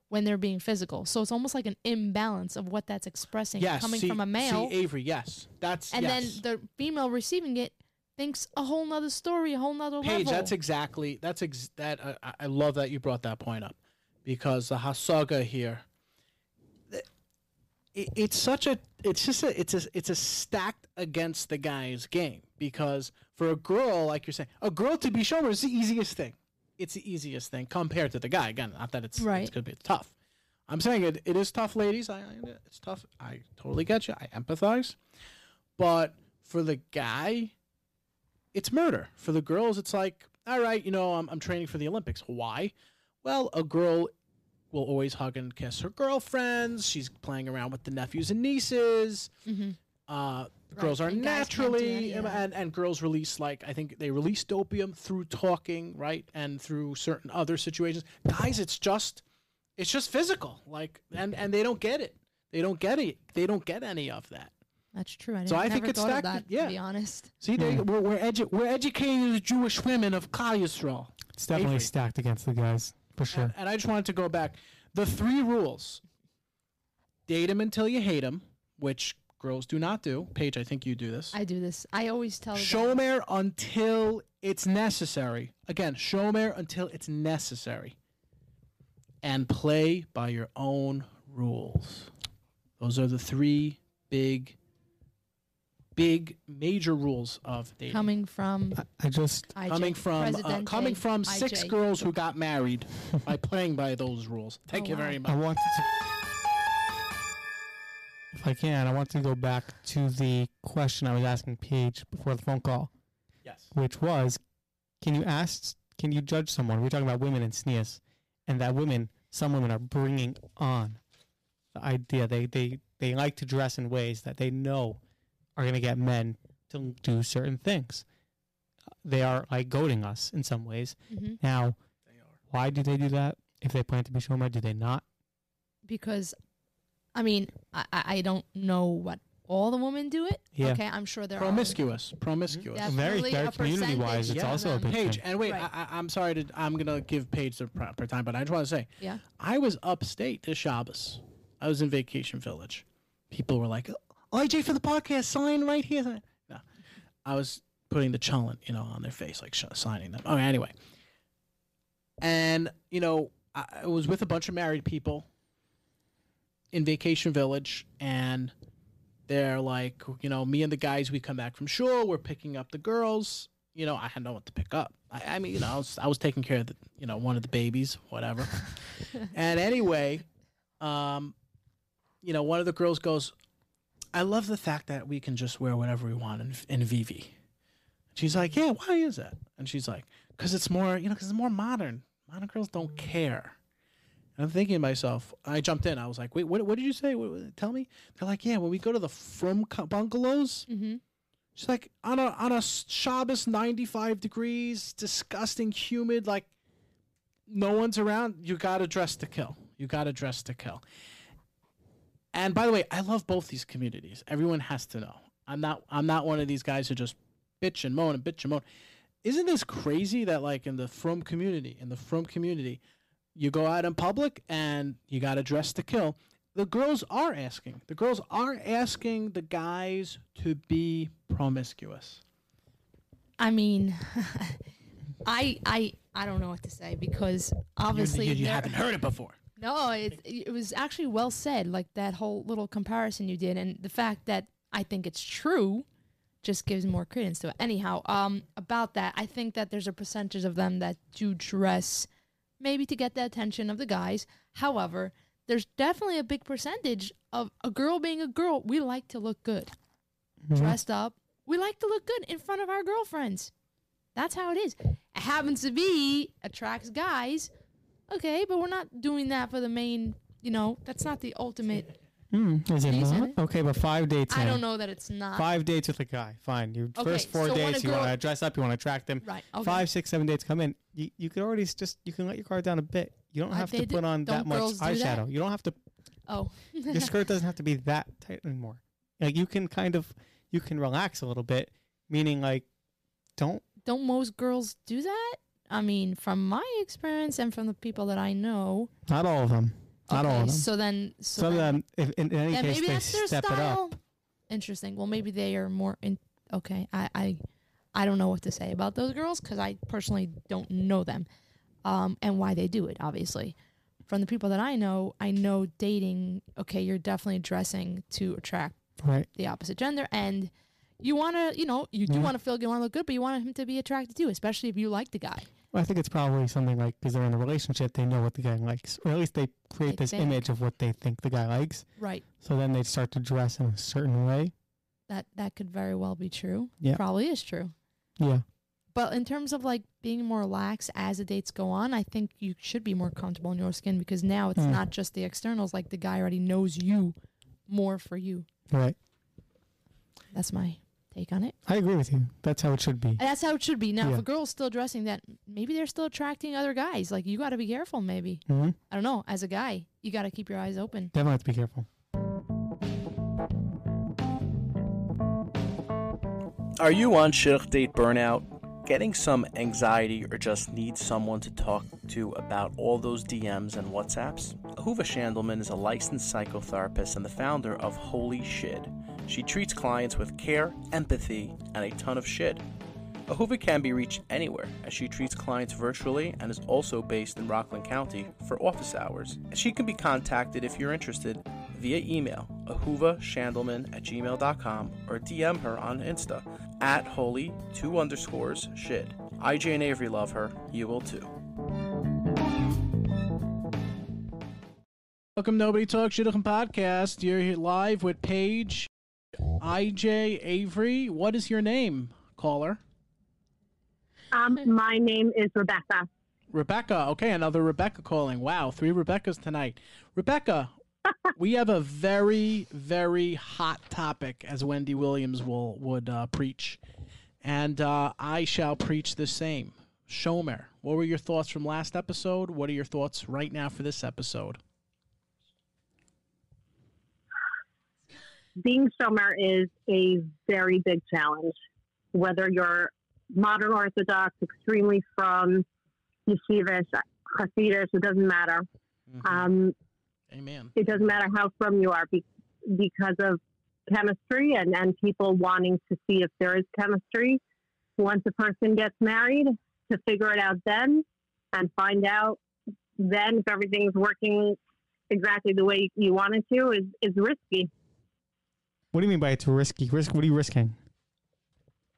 Speaker 5: when they're being physical. So it's almost like an imbalance of what that's expressing
Speaker 3: Yes,
Speaker 5: coming
Speaker 3: see-
Speaker 5: from a male
Speaker 3: See, Avery, yes, that's
Speaker 5: and
Speaker 3: yes.
Speaker 5: then the female receiving it thinks a whole nother story, a whole nother
Speaker 3: Paige,
Speaker 5: level.
Speaker 3: that's exactly that's ex- that. Uh, I- I love that you brought that point up because the hasaga here. It, it's such a. It's just a. It's a. It's a stacked against the guy's game because for a girl, like you're saying, a girl to be shomer is the easiest thing. It's the easiest thing compared to the guy. Again, not that it's
Speaker 5: Right.
Speaker 3: It's gonna be tough. I'm saying it. It is tough, ladies. I. I it's tough. I totally get you. I empathize, but for the guy, it's murder. For the girls, it's like, all right, you know, I'm, I'm training for the Olympics. Why? Well, a girl will always hug and kiss her girlfriends. She's playing around with the nephews and nieces. Uh, girls are
Speaker 5: and guys can't do
Speaker 3: naturally, and, and girls release, like, I think they release dopium through talking, right? And through certain other situations. Guys, it's just, it's just physical. Like, and, and they don't get it. They don't get it. They don't get any of that.
Speaker 5: That's true. I,
Speaker 3: So
Speaker 5: never
Speaker 3: I think it's stacked-
Speaker 5: that,
Speaker 3: yeah.
Speaker 5: to be honest.
Speaker 3: See, they, hmm. we're, we're, edu- we're educating the Jewish women of Klal Yisrael.
Speaker 6: It's definitely
Speaker 3: Avery.
Speaker 6: stacked against the guys for sure.
Speaker 3: And, and I just wanted to go back. The three rules date them until you hate them, which girls do not do. Paige, I think you do this.
Speaker 5: I do this. I always tell. the guy-
Speaker 3: Shomer until it's necessary. Again, show shomer until it's necessary. And play by your own rules. Those are the three big, big, major rules of dating.
Speaker 5: coming from
Speaker 4: I, I just
Speaker 5: IJ,
Speaker 3: coming from uh, coming from six
Speaker 5: IJ.
Speaker 3: girls who got married by playing by those rules. Thank
Speaker 5: Oh,
Speaker 3: you
Speaker 5: wow.
Speaker 3: very
Speaker 4: I
Speaker 3: much.
Speaker 4: wanted to. If I can, I want to go back to the question I was asking Paige before the phone call,
Speaker 3: Yes.
Speaker 4: which was, can you ask, can you judge someone? We're talking about women in Tznius, and that women, some women are bringing on the idea they they they like to dress in ways that they know are going to get men to do certain things. They are like goading us in some ways.
Speaker 5: Mhm.
Speaker 4: Now, why do they do that? If they plan to be shomer, do they not?
Speaker 5: because, I mean, I, I I don't know what all the women do it.
Speaker 4: Yeah.
Speaker 5: Okay, I'm sure there
Speaker 3: are Promiscuous.
Speaker 5: Promiscuous.
Speaker 4: Very,
Speaker 5: Definitely
Speaker 4: very community wise, it's
Speaker 3: of
Speaker 4: also a
Speaker 5: them.
Speaker 4: big
Speaker 3: Paige,
Speaker 4: thing.
Speaker 3: and wait,
Speaker 5: Right.
Speaker 3: I, I, I'm sorry to. I'm gonna give Paige the proper time, but I just want to say.
Speaker 5: Yeah.
Speaker 3: I was upstate this Shabbos. I was in Vacation Village. People were like, "Oh, "IJ for the podcast, sign right here." No, I was putting the challenge, you know, on their face, like sh- signing them. Oh, anyway, and you know, I, I was with a bunch of married people in Vacation Village, and they're like, you know, me and the guys, we come back from shore, we're picking up the girls. You know, I had no one to pick up. I, I mean, you know, I was, I was taking care of the, you know, one of the babies, whatever. and anyway, um, you know, one of the girls goes, I love the fact that we can just wear whatever we want in, in Vivi. She's like, yeah, why is that? And she's like, because it's more, you know, because it's more modern. Modern girls don't care. And I'm thinking to myself, I jumped in. I was like, wait, what, what did you say? What, tell me. They're like, yeah, when we go to the Frum bungalows,
Speaker 5: Mm-hmm.
Speaker 3: she's like, on a, on a Shabbos, 95 degrees, disgusting, humid, like no one's around. You got to dress to kill. You got to dress to kill. And by the way, I love both these communities. Everyone has to know. I'm not. I'm not one of these guys who just bitch and moan and bitch and moan. Isn't this crazy that like in the Frum community, in the Frum community, you go out in public and you got to dress to kill. The girls are asking. The girls are asking the guys to be promiscuous.
Speaker 5: I mean, I I I don't know what to say because obviously
Speaker 3: you, you, you haven't heard it before.
Speaker 5: No, it it was actually well said. Like that whole little comparison you did, and the fact that I think it's true, just gives more credence to it. Anyhow, um, about that, I think that there's a percentage of them that do dress, maybe to get the attention of the guys. However, there's definitely a big percentage of a girl being a girl. We like to look good, dressed up. We like to look good in front of our girlfriends. That's how it is. It happens to be attracts guys okay, but we're not doing that for the main. You know, that's not the ultimate.
Speaker 4: Hmm, is it not? Okay, but five dates.
Speaker 5: I
Speaker 4: in.
Speaker 5: don't know that it's not.
Speaker 4: Five dates with a guy. Fine. Your
Speaker 5: Okay,
Speaker 4: first four
Speaker 5: so when a
Speaker 4: dates, you
Speaker 5: girl-
Speaker 4: want to dress up, you want to attract them.
Speaker 5: Right. Okay.
Speaker 4: Five, six, seven dates come in. You, you could already s- just you can let your guard down a bit. You don't
Speaker 5: Uh,
Speaker 4: have
Speaker 5: they
Speaker 4: to
Speaker 5: do-
Speaker 4: put on that
Speaker 5: don't
Speaker 4: much
Speaker 5: girls do that?
Speaker 4: eyeshadow. You don't have to.
Speaker 5: Oh.
Speaker 4: Your skirt doesn't have to be that tight anymore. Like you can kind of you can relax a little bit. Meaning like, don't
Speaker 5: don't most girls do that? I mean, from my experience and from the people that I know.
Speaker 4: not all of them. Not all of them.
Speaker 5: So then, so
Speaker 4: Some
Speaker 5: then,
Speaker 4: if, in, in any case,
Speaker 5: maybe
Speaker 4: they
Speaker 5: that's their
Speaker 4: step it up.
Speaker 5: style. Interesting. Well, maybe they are more in. Okay, I I, I don't know what to say about those girls because I personally don't know them, um, and why they do it. Obviously, from the people that I know, I know dating. Okay, you're definitely dressing to attract
Speaker 4: Right.
Speaker 5: the opposite gender and you want to you know you do
Speaker 4: Yeah.
Speaker 5: want to feel good you want to look good but you want him to be attracted to you especially if you like the guy
Speaker 4: Well, I think it's probably something like because they're in a relationship, they know what the guy likes, or at least they create
Speaker 5: They
Speaker 4: this
Speaker 5: think.
Speaker 4: image of what they think the guy likes.
Speaker 5: right
Speaker 4: So then they start to dress in a certain way.
Speaker 5: that that could very well be true
Speaker 4: Yeah.
Speaker 5: probably is true
Speaker 4: Yeah.
Speaker 5: but in terms of like being more lax as the dates go on i think you should be more comfortable in your skin because now it's
Speaker 4: Mm.
Speaker 5: not just the externals like the guy already knows you more for you
Speaker 4: Right.
Speaker 5: that's my take on it
Speaker 4: I agree with you. That's how it should be.
Speaker 5: That's how it should be now if a girl's still dressing that maybe they're still attracting other guys like you got to be careful maybe
Speaker 4: hmm
Speaker 5: i don't know as a guy you got to keep your eyes open
Speaker 4: Definitely have to be careful.
Speaker 7: Are you on shidduch date burnout? Getting some anxiety or just need someone to talk to about all those DMs and WhatsApps? Ahuva Shandelman is a licensed psychotherapist and the founder of Holy Shid,
Speaker 8: She treats clients with care, empathy, and a ton of shit. Ahuva can be reached anywhere, as she treats clients virtually and is also based in Rockland County for office hours. She can be contacted if you're interested via email, ahuvashandelman at gmail.com, or DM her on Insta at holy two underscores shid. IJ and Avery love her. You will too.
Speaker 3: Welcome, Nobody Talks Shidduchim Podcast. You're here live with Paige, IJ, Avery. What is your name, caller?
Speaker 9: Um, my name is Rebecca.
Speaker 3: Rebecca. Okay, another Rebecca calling. Wow, three Rebeccas tonight. Rebecca, we have a very, very hot topic, as Wendy Williams will would uh, preach, and uh, I shall preach the same. Shomer, what were your thoughts from last episode? What are your thoughts right now for this episode?
Speaker 9: Being Shomer is a very big challenge. Whether you're modern Orthodox, extremely frum yeshivish, Hasidus, it doesn't matter. Um,
Speaker 3: Amen.
Speaker 9: it doesn't matter how frum you are be- because of chemistry and, and people wanting to see if there is chemistry. Once a person gets married, to figure it out then and find out then if everything's working exactly the way you want it to is, is risky.
Speaker 4: What do you mean by it's risky? Risk? What are you risking?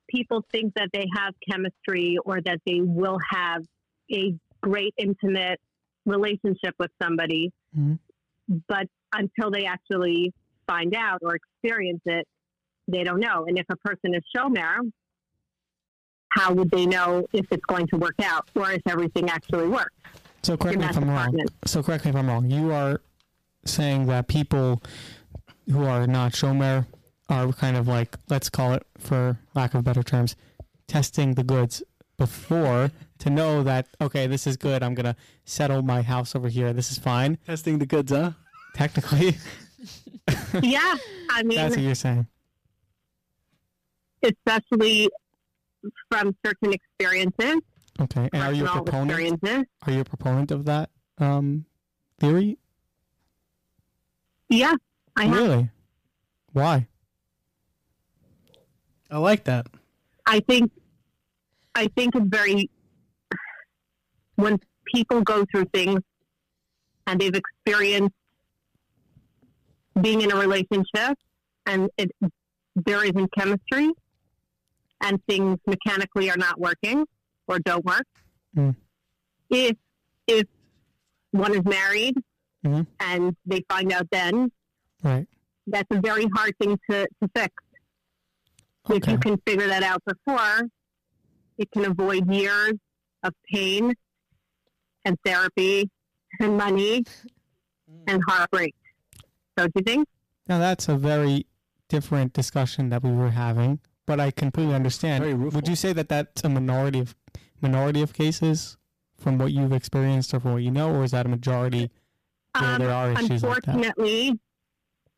Speaker 9: People think that they have chemistry or that they will have a great intimate relationship with somebody,
Speaker 4: Mhm.
Speaker 9: but until they actually find out or experience it, they don't know. And if a person is shomer, how would they know if it's going to work out or if everything actually works?
Speaker 4: So correct me if I'm wrong. So correct me if I'm wrong. You are saying that people who are not shomer are kind of like let's call it, for lack of better terms, testing the goods before to know that okay, this is good. I'm gonna settle my house over here. This is fine.
Speaker 3: Testing the goods, huh?
Speaker 4: Technically,
Speaker 9: yeah, I mean,
Speaker 4: that's what you're saying.
Speaker 9: especially from certain experiences,
Speaker 4: Okay, and are you a proponent? Are you a proponent of that um, theory?
Speaker 9: Yeah, I have.
Speaker 4: Really? Why?
Speaker 3: I like that.
Speaker 9: I think I think it's very when people go through things and they've experienced being in a relationship and it there isn't chemistry and things mechanically are not working or don't work.
Speaker 4: Mm.
Speaker 9: If if one is married
Speaker 4: Mhm.
Speaker 9: and they find out then,
Speaker 4: Right.
Speaker 9: that's a very hard thing to, to fix. If you can figure that out before, it can avoid years of pain and therapy and money and heartbreak. So, do you think?
Speaker 4: Now that's a very different discussion that we were having, but I completely understand. Would you say that that's a minority of minority of cases from what you've experienced or from what you know, or is that a majority
Speaker 9: Um,
Speaker 4: there are issues like that?
Speaker 9: unfortunately,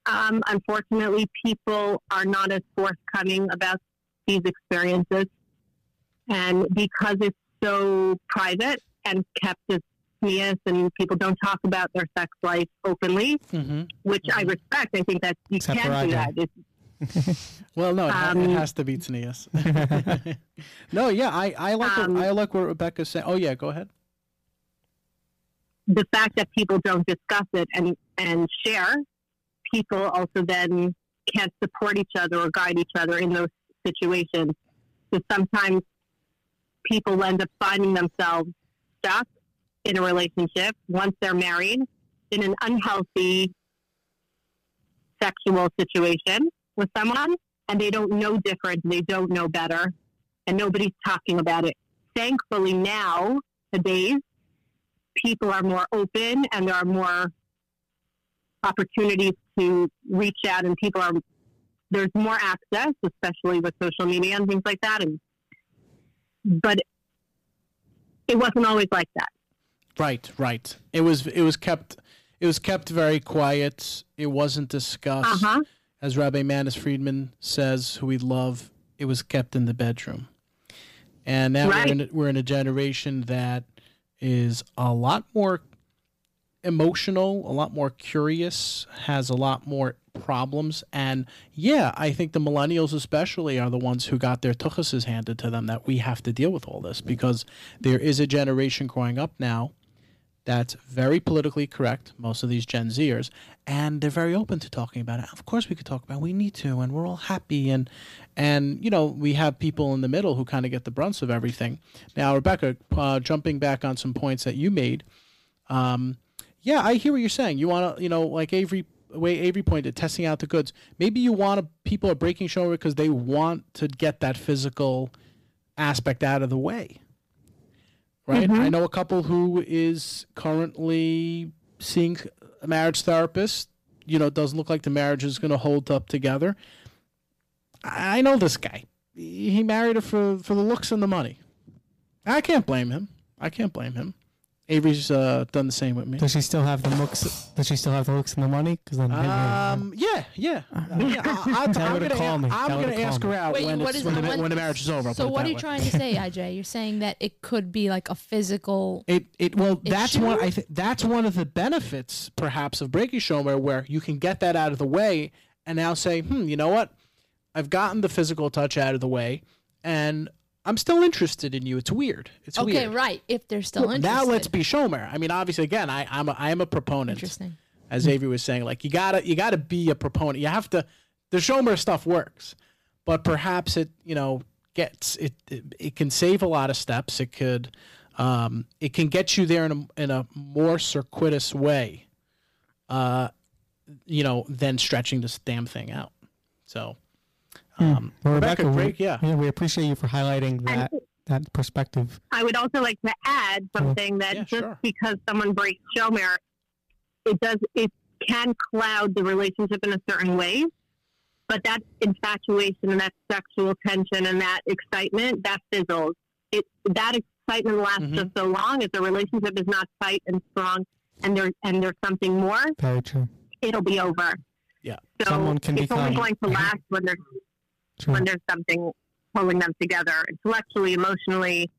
Speaker 9: um, unfortunately, people are not as forthcoming about these experiences, and because it's so private and kept as Tznius and people don't talk about their sex life openly,
Speaker 3: Mm-hmm.
Speaker 9: which I respect. I think that you
Speaker 4: Except
Speaker 9: can do that.
Speaker 3: Well, no, it, ha- it
Speaker 9: Um,
Speaker 3: has to be Tznius. no, yeah, I, I like
Speaker 9: Um,
Speaker 3: what, I like what Rebecca's saying. Oh yeah, go ahead.
Speaker 9: the fact that people don't discuss it and, and share, people also then can't support each other or guide each other in those situations. So sometimes people end up finding themselves stuck in a relationship once they're married in an unhealthy sexual situation with someone and they don't know different, they don't know better, and nobody's talking about it. Thankfully, now, nowadays, people are more open and there are more opportunities to reach out and people are there's more access especially with social media and things like that and but it wasn't always like that
Speaker 3: Right, right. It was it was kept it was kept very quiet. It wasn't discussed.
Speaker 9: uh-huh
Speaker 3: As Rabbi Manis Friedman says, who we love, it was kept in the bedroom. And now
Speaker 9: Right.
Speaker 3: we're, in we're in a generation that is a lot more emotional, a lot more curious, has a lot more problems. And yeah, I think the millennials especially are the ones who got their tuchuses handed to them that we have to deal with all this because there is a generation growing up now that's very politically correct, most of these Gen Zers, and they're very open to talking about it. Of course we could talk about it. we need to and we're all happy and and you know, we have people in the middle who kind of get the brunts of everything. Now, Rebecca, uh, jumping back on some points that you made, um, yeah, I hear what you're saying. You want to, you know, like Avery way Avery pointed, testing out the goods. Maybe you want to, people are breaking shomer because they want to get that physical aspect out of the way. Right? Mm-hmm. I know a couple who is currently seeing a marriage therapist. You know, it doesn't look like the marriage is going to hold up together. I I know this guy. He married her for, for the looks and the money. I can't blame him. I can't blame him. Avery's uh, done the same with me.
Speaker 6: Does she still have the looks? Does she still have the looks and the money? Because then maybe-
Speaker 3: Um, yeah, yeah. Uh, yeah I, I,
Speaker 6: Tell
Speaker 3: I'm
Speaker 6: to
Speaker 3: gonna,
Speaker 6: call me.
Speaker 3: I'm gonna ask her out
Speaker 5: Wait,
Speaker 3: when,
Speaker 5: what
Speaker 3: it's, when,
Speaker 5: the
Speaker 3: the, when the marriage is over. I'll
Speaker 5: So what are you
Speaker 3: way.
Speaker 5: trying to say, IJ? You're saying that it could be like a physical.
Speaker 3: It it well that's one I think that's one of the benefits perhaps of breaking shomer where you can get that out of the way and now say hmm you know what I've gotten the physical touch out of the way and I'm still interested in you. It's weird. It's weird.
Speaker 5: Okay,
Speaker 3: weird.
Speaker 5: right. If they're still interested.
Speaker 3: Now let's be shomer. I mean, obviously, again, I, I'm a, I am a proponent.
Speaker 5: Interesting.
Speaker 3: as Xavier was saying, like you gotta you gotta be a proponent. You have to. The Shomer stuff works, but perhaps it you know gets it. It, it can save a lot of steps. It could. Um, it can get you there in a in a more circuitous way. Uh, you know, than stretching this damn thing out. So, um,
Speaker 6: Well,
Speaker 3: Rebecca,
Speaker 6: we-
Speaker 3: yeah.
Speaker 6: yeah, we appreciate you for highlighting that that perspective.
Speaker 9: I would also like to add something that
Speaker 3: Yeah,
Speaker 9: just
Speaker 3: sure.
Speaker 9: because someone breaks Shomer, it does it can cloud the relationship in a certain way. But that infatuation and that sexual tension and that excitement that fizzles. It that excitement lasts
Speaker 3: Mhm.
Speaker 9: just so long. If the relationship is not tight and strong, and there and there's something more,
Speaker 6: Very true.
Speaker 9: it'll be over.
Speaker 3: Yeah.
Speaker 9: So
Speaker 6: Someone can
Speaker 9: it's only going to last when there's
Speaker 6: True.
Speaker 9: when there's something pulling them together intellectually, emotionally.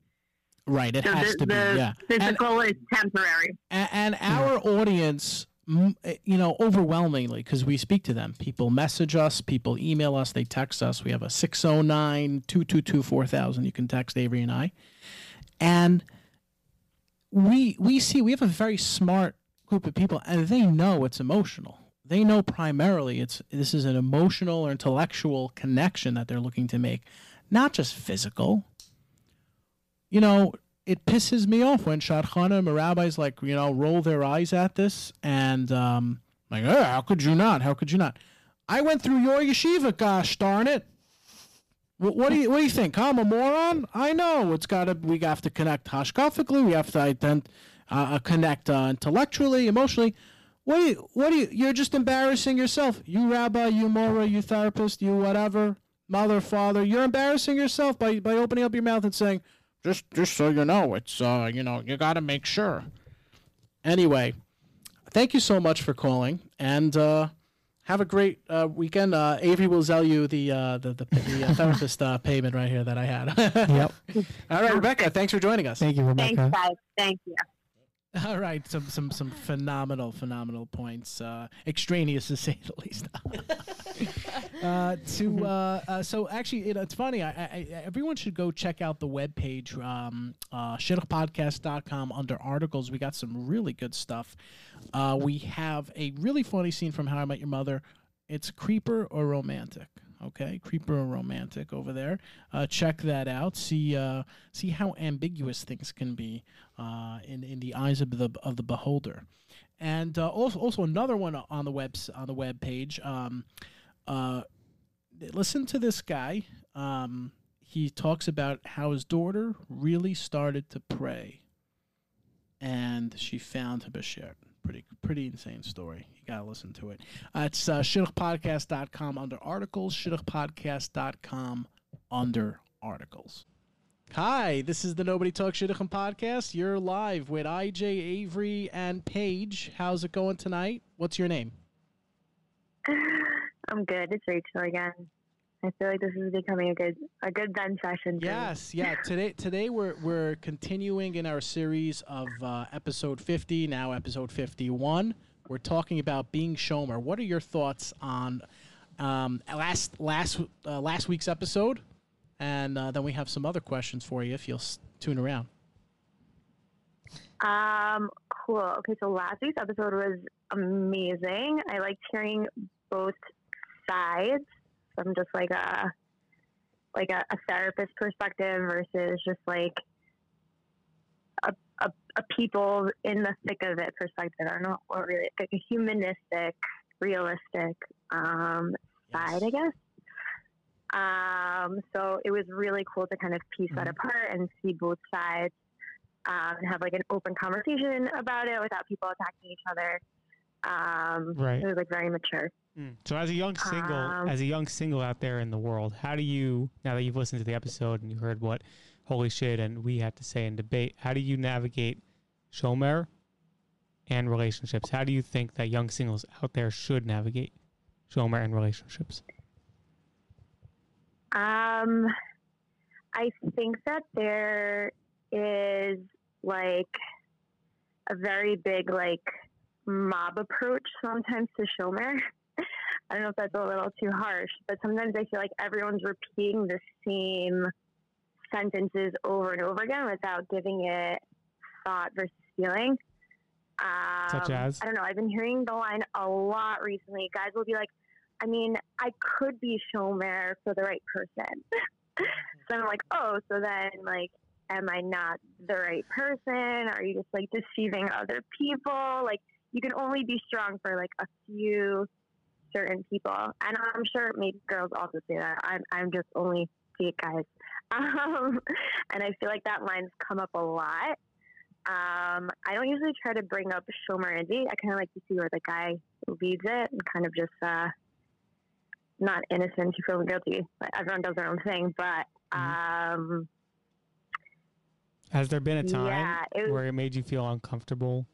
Speaker 3: right. It
Speaker 9: So
Speaker 3: has
Speaker 9: the,
Speaker 3: to be.
Speaker 9: the
Speaker 3: Yeah.
Speaker 9: physical is temporary.
Speaker 3: and, and our audience eh, you know overwhelmingly because we speak to them people message us people email us they text us we have a 609-222-4000 you can text avery and i and we we see we have a very smart group of people and they know it's emotional they know primarily it's this is an emotional or intellectual connection that they're looking to make not just physical you know, it pisses me off when Shadchanim or rabbis like, you know, roll their eyes at this and um like, oh, how could you not? How could you not? I went through your yeshiva, gosh darn it. What, what do you what do you think? I'm a moron? I know it's got to. We have to connect hashkafically. We have to ident, uh, connect uh, intellectually, emotionally. What do you? What do you? You're just embarrassing yourself. You rabbi, you mora, you therapist, you whatever, mother, father. You're embarrassing yourself by by opening up your mouth and saying, just just so you know, it's uh, you know, you got to make sure. Anyway, thank you so much for calling and. uh have a great uh, weekend. Uh, Avery will sell you the uh, the, the, the uh, therapist uh, payment right here that I had.
Speaker 6: Yep.
Speaker 3: All right, Rebecca, thanks for joining us.
Speaker 6: Thank you, Rebecca.
Speaker 9: Thanks,
Speaker 6: Rebecca.
Speaker 9: guys. Thank you.
Speaker 3: All right, some some some phenomenal phenomenal points, uh, extraneous to say the least. uh, to uh, uh, so actually, know, it's funny. I, I, everyone should go check out the webpage, um, uh, shidduchpodcast.com under articles. We got some really good stuff. Uh, we have a really funny scene from How I Met Your Mother. It's creeper or romantic. Okay, creeper or romantic over there. Uh, check that out. See uh, see how ambiguous things can be uh, in in the eyes of the of the beholder. And uh, also also another one on the webs on the web page. Um, uh, listen to this guy. Um, he talks about how his daughter really started to pray, and she found Habashir. Pretty pretty insane story. You gotta listen to it. It's uh, shidduchpodcast.com under articles. Shidduchpodcast.com under articles. Hi, this is the Nobody Talks Shidduchim podcast. You're live with IJ, Avery, and Paige. How's it going tonight? What's your name?
Speaker 10: I'm good. It's Rachel again. I feel like this is becoming a good a good Ben session.
Speaker 3: Yes, yeah. Today, today we're we're continuing in our series of uh, episode fifty. Now, episode fifty-one. We're We're talking about being Shomer. What are your thoughts on um, last last uh, last week's episode? And uh, then we have some other questions for you if you'll s- tune around.
Speaker 10: Um, cool. Okay, so last week's episode was amazing. I liked hearing both sides from just like a like a, a therapist perspective versus just like a, a, a people in the thick of it perspective. I don't know what really like a humanistic, realistic um, side, I guess. Um, so it was really cool to kind of piece that apart and see both sides um, and have like an open conversation about it without people attacking each other. Um,
Speaker 6: Right.
Speaker 10: It was like very mature.
Speaker 6: So as a young single,
Speaker 10: Um,
Speaker 6: as a young single out there in the world, how do you now that you've listened to the episode and you heard what holy shit and we had to say in debate, how do you navigate shomer and relationships? How do you think that young singles out there should navigate shomer and relationships?
Speaker 10: Um, I think that there is like a very big like mob approach sometimes to Shomer. I don't know if that's a little too harsh, but sometimes I feel like everyone's repeating the same sentences over and over again without giving it thought versus feeling. Um,
Speaker 6: Such as?
Speaker 10: I don't know. I've been hearing the line a lot recently. Guys will be like, I mean, I could be Shomer for the right person. so I'm like, oh, so then, like, am I not the right person? Are you just, like, deceiving other people? Like, you can only be strong for, like, a few certain people. And I'm sure maybe girls also say that. I'm, I'm just only date guys. Um, and I feel like that line's come up a lot. Um, I don't usually try to bring up Shomer energy. I kind of like to see where the guy leads it and kind of just uh, not innocent to feeling guilty. Everyone does their own thing. But um,
Speaker 6: Has there been a time
Speaker 10: Yeah, it was-
Speaker 6: where it made you feel uncomfortable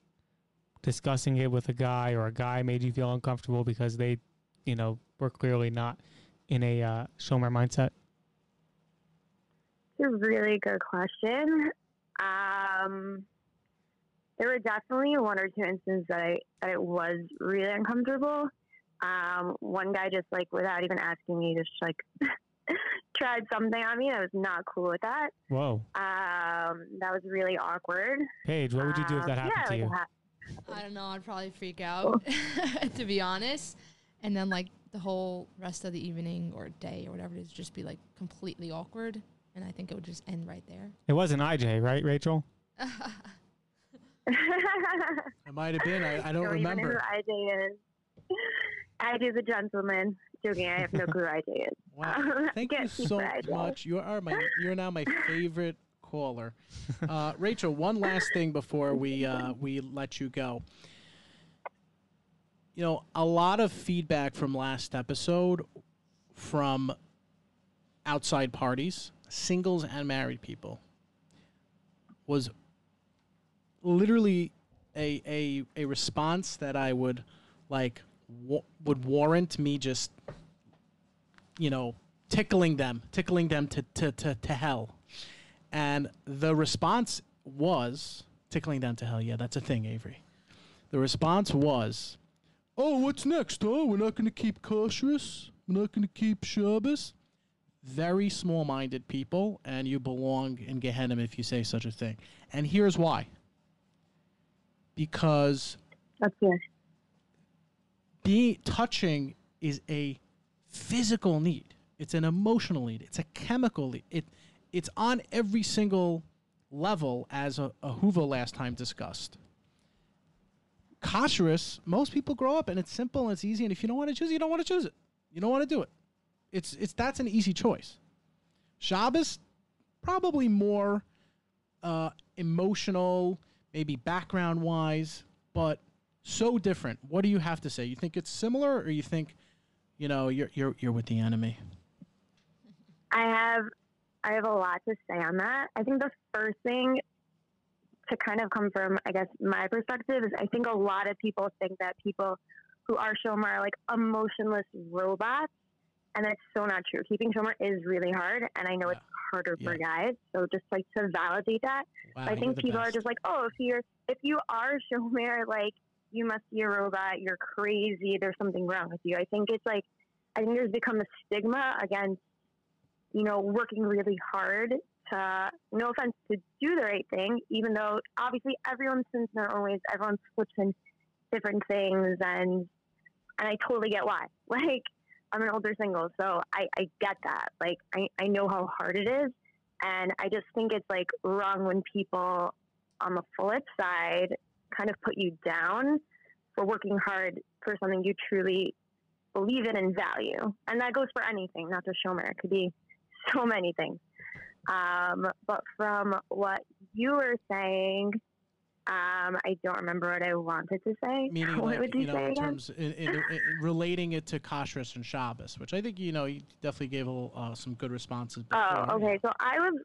Speaker 6: discussing it with a guy, or a guy made you feel uncomfortable because they, you know, were clearly not in a uh, shomer mindset?
Speaker 10: It's a really good question. Um, there were definitely one or two instances that I that it was really uncomfortable. Um, one guy just like without even asking me, just like tried something on me. I was not cool with that.
Speaker 6: Whoa,
Speaker 10: Um, that was really awkward.
Speaker 6: Paige, what would you do if that
Speaker 10: Um,
Speaker 6: happened
Speaker 10: yeah,
Speaker 6: to
Speaker 10: like
Speaker 6: you?
Speaker 10: ha-
Speaker 5: I don't know. I'd probably freak out, to be honest. And then like the whole rest of the evening or day or whatever it is, just be like completely awkward. And I think it would just end right there.
Speaker 6: It wasn't IJ, right, Rachel?
Speaker 3: It might have been. I, I don't
Speaker 10: even know
Speaker 3: remember.
Speaker 10: who IJ is. IJ is a gentleman. Joking, I have no clue who IJ is.
Speaker 3: Wow. Thank you so much. You are my you're now my favorite caller. Uh, Rachel, one last thing before we uh, we let you go. You know, a lot of feedback from last episode from outside parties, singles and married people, was literally a a, a response that I would like wa- would warrant me just you know, tickling them, tickling them to, to, to, to hell. And the response was tickling them to hell. Yeah, that's a thing, Avery. The response was, oh, what's next, huh? We're not going to keep kashrus? We're not going to keep Shabbos? Very small minded people, and you belong in Gehenna if you say such a thing. And here's why. Because
Speaker 10: good.
Speaker 3: Being touching is a physical need. It's an emotional need. It's a chemical need. It it's on every single level as a, Ahuva last time discussed. Kashrus, most people grow up and it's simple and it's easy. And if you don't want to choose it, you don't want to choose it. You don't want to do it. It's it's that's an easy choice. Shabbos, probably more uh, emotional, maybe background wise, but so different. What do you have to say? You think it's similar, or you think, you know, you're you're you're with the enemy?
Speaker 10: I have I have a lot to say on that. I think the first thing to kind of come from, I guess, my perspective is I think a lot of people think that people who are Shomer are like emotionless robots. And that's so not true. Keeping Shomer is really hard. And I know it's harder for guys. So just like to validate that,
Speaker 3: Wow,
Speaker 10: I think people are just like, oh, if you're, if you are Shomer, like you must be a robot, you're crazy, there's something wrong with you. I think it's like, I think there's become a stigma against, you know, working really hard to, no offense, to do the right thing, even though obviously everyone sins in their own ways, everyone slips in different things, and and I totally get why. Like, I'm an older single, so I, I get that. Like, I, I know how hard it is, and I just think it's like wrong when people on the flip side kind of put you down for working hard for something you truly believe in and value. And that goes for anything, not just Shomer. It could be so many things. Um, but from what you were saying, um, I don't remember what I wanted to say.
Speaker 3: Meaning,
Speaker 10: what
Speaker 3: like,
Speaker 10: would you,
Speaker 3: you know,
Speaker 10: say
Speaker 3: in
Speaker 10: again?
Speaker 3: terms in, in, in relating it to Kashrus and Shabbos, which I think you know you definitely gave a uh, some good responses.
Speaker 10: Oh, okay. So I was,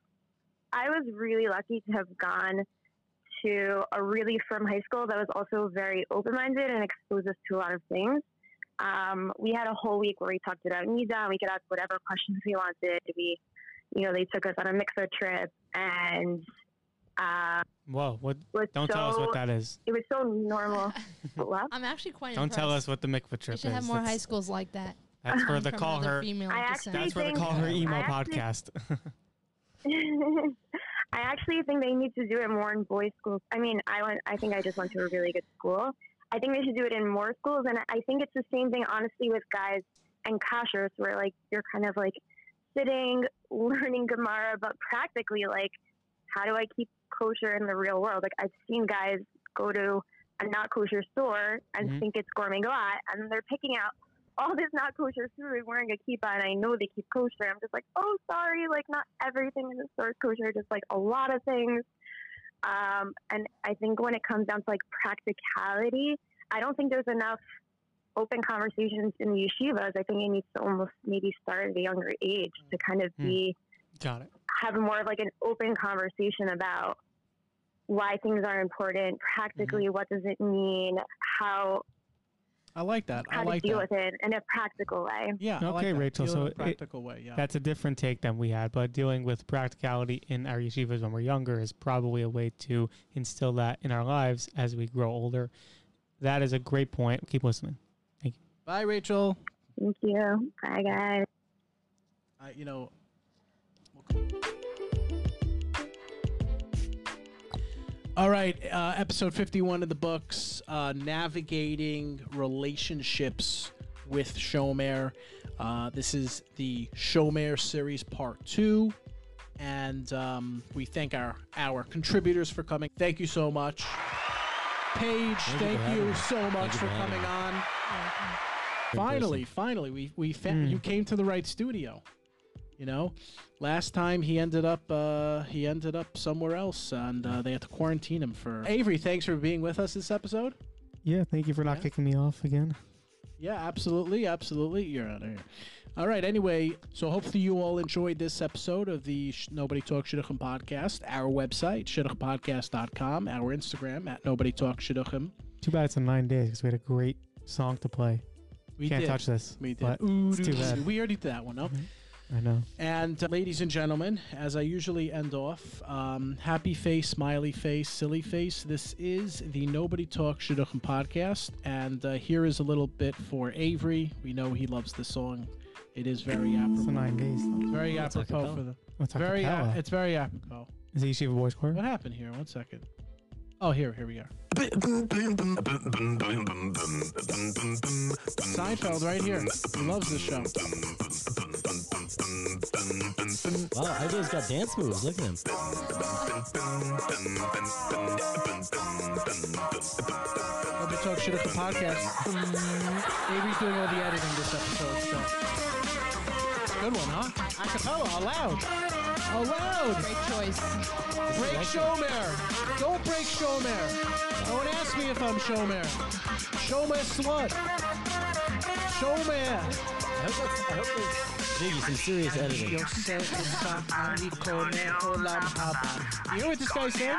Speaker 10: I was really lucky to have gone to a really firm high school that was also very open-minded and exposed us to a lot of things. Um, we had a whole week where we talked about Nida, and we could ask whatever questions we wanted. We, you know, they took us on a mikvah trip, and uh,
Speaker 4: Whoa! What?
Speaker 10: was
Speaker 4: Don't
Speaker 10: so,
Speaker 4: tell us what that is.
Speaker 10: It was so normal. what?
Speaker 5: I'm actually quite
Speaker 4: Don't tell us what the mikvah
Speaker 5: We
Speaker 4: trip
Speaker 5: should
Speaker 4: is.
Speaker 5: have more
Speaker 4: that's,
Speaker 5: high schools like that.
Speaker 4: That's for the call her.
Speaker 5: female
Speaker 10: I
Speaker 5: descent.
Speaker 10: actually
Speaker 4: That's for the call her emo
Speaker 10: I actually-
Speaker 4: podcast.
Speaker 10: I actually think they need to do it more in boys' schools. I mean, I went. I think I just went to a really good school. I think they should do it in more schools, and I think it's the same thing, honestly, with guys and kashrus, where like you're kind of like sitting learning Gemara, but practically like, how do I keep kosher in the real world? Like I've seen guys go to a not kosher store and
Speaker 4: Mhm.
Speaker 10: think it's gourmet glatt, and they're picking out all this not kosher food wearing a kippah, and I know they keep kosher. I'm just like, oh, sorry, like not everything in the store is kosher, just like a lot of things. Um, and I think when it comes down to like practicality, I don't think there's enough open conversations in the yeshivas. I think it needs to almost maybe start at a younger age to kind of
Speaker 4: Hmm.
Speaker 10: be
Speaker 4: Got it.
Speaker 10: have more of like an open conversation about why things are important, practically what does it mean, how
Speaker 3: I like that. I
Speaker 10: how
Speaker 3: like
Speaker 10: to deal
Speaker 3: that.
Speaker 10: with it in a practical way.
Speaker 3: Yeah. I like
Speaker 4: Okay,
Speaker 3: that.
Speaker 4: Rachel,
Speaker 3: Deal in
Speaker 4: so
Speaker 3: a
Speaker 4: it-
Speaker 3: practical way. Yeah.
Speaker 4: That's a different take than we had, but dealing with practicality in our yeshivas when we're younger is probably a way to instill that in our lives as we grow older. That is a great point. Keep listening. Thank you.
Speaker 3: Bye, Rachel.
Speaker 10: Thank you. Bye, guys.
Speaker 3: I, you know. All right, uh, episode 51 of the books, uh, Navigating Relationships with Shomer. Uh, this is the Shomer series part two. And um, we thank our, our contributors for coming. Thank you so much. Paige,
Speaker 11: you for
Speaker 3: thank
Speaker 11: having
Speaker 3: you so much
Speaker 11: you
Speaker 3: for
Speaker 11: for
Speaker 3: coming on. Finally, finally, we we fa-
Speaker 4: Mm.
Speaker 3: you came to the right studio. You know, last time he ended up uh, he ended up somewhere else, and uh, they had to quarantine him for. Avery, thanks for being with us this episode.
Speaker 6: Yeah, thank you for not
Speaker 3: Yeah.
Speaker 6: kicking me off again.
Speaker 3: Yeah, absolutely, absolutely. You're out of here. All right. Anyway, so hopefully you all enjoyed this episode of the Sh- Nobody Talks Shidduchim podcast. Our website, shidduchpodcast.com. Our Instagram at Nobody Talks Shidduchim.
Speaker 6: Too bad it's in nine days because we had a great song to play.
Speaker 3: We
Speaker 6: Can't
Speaker 3: did.
Speaker 6: touch this.
Speaker 3: We did.
Speaker 6: but
Speaker 3: Ooh,
Speaker 6: it's too bad.
Speaker 3: We already did that one. No.
Speaker 6: I know.
Speaker 3: And uh, ladies and gentlemen, as I usually end off, um, happy face, smiley face, silly face. This is the Nobody Talks Shidduchim podcast, and uh, here is a little bit for Avery. We know he loves the song. It is very
Speaker 6: It's
Speaker 3: apropos.
Speaker 6: nine days.
Speaker 3: It's very
Speaker 11: It's
Speaker 3: apropos
Speaker 11: acapella.
Speaker 3: for the
Speaker 6: What's
Speaker 3: very.
Speaker 6: acapella?
Speaker 3: Uh, it's very apropos.
Speaker 6: Is it Yeshiva Boys Choir?
Speaker 3: What happened here? One second. Oh, here, here we are. Seinfeld, right here. Loves this show.
Speaker 11: Wow, Ida's got dance moves. Look at him.
Speaker 3: Nobody Talk Shidduchim podcast. Avery's doing all the editing this episode. So. Good one, huh? Acapella, aloud. Aloud.
Speaker 5: Great choice.
Speaker 3: Break Shomer. Don't break Shomer. Don't ask me if I'm Shomer. Shomer slut. Shomer.
Speaker 11: I hope that's, I hope there's Ziggy, some serious editing.
Speaker 3: You hear what this guy said?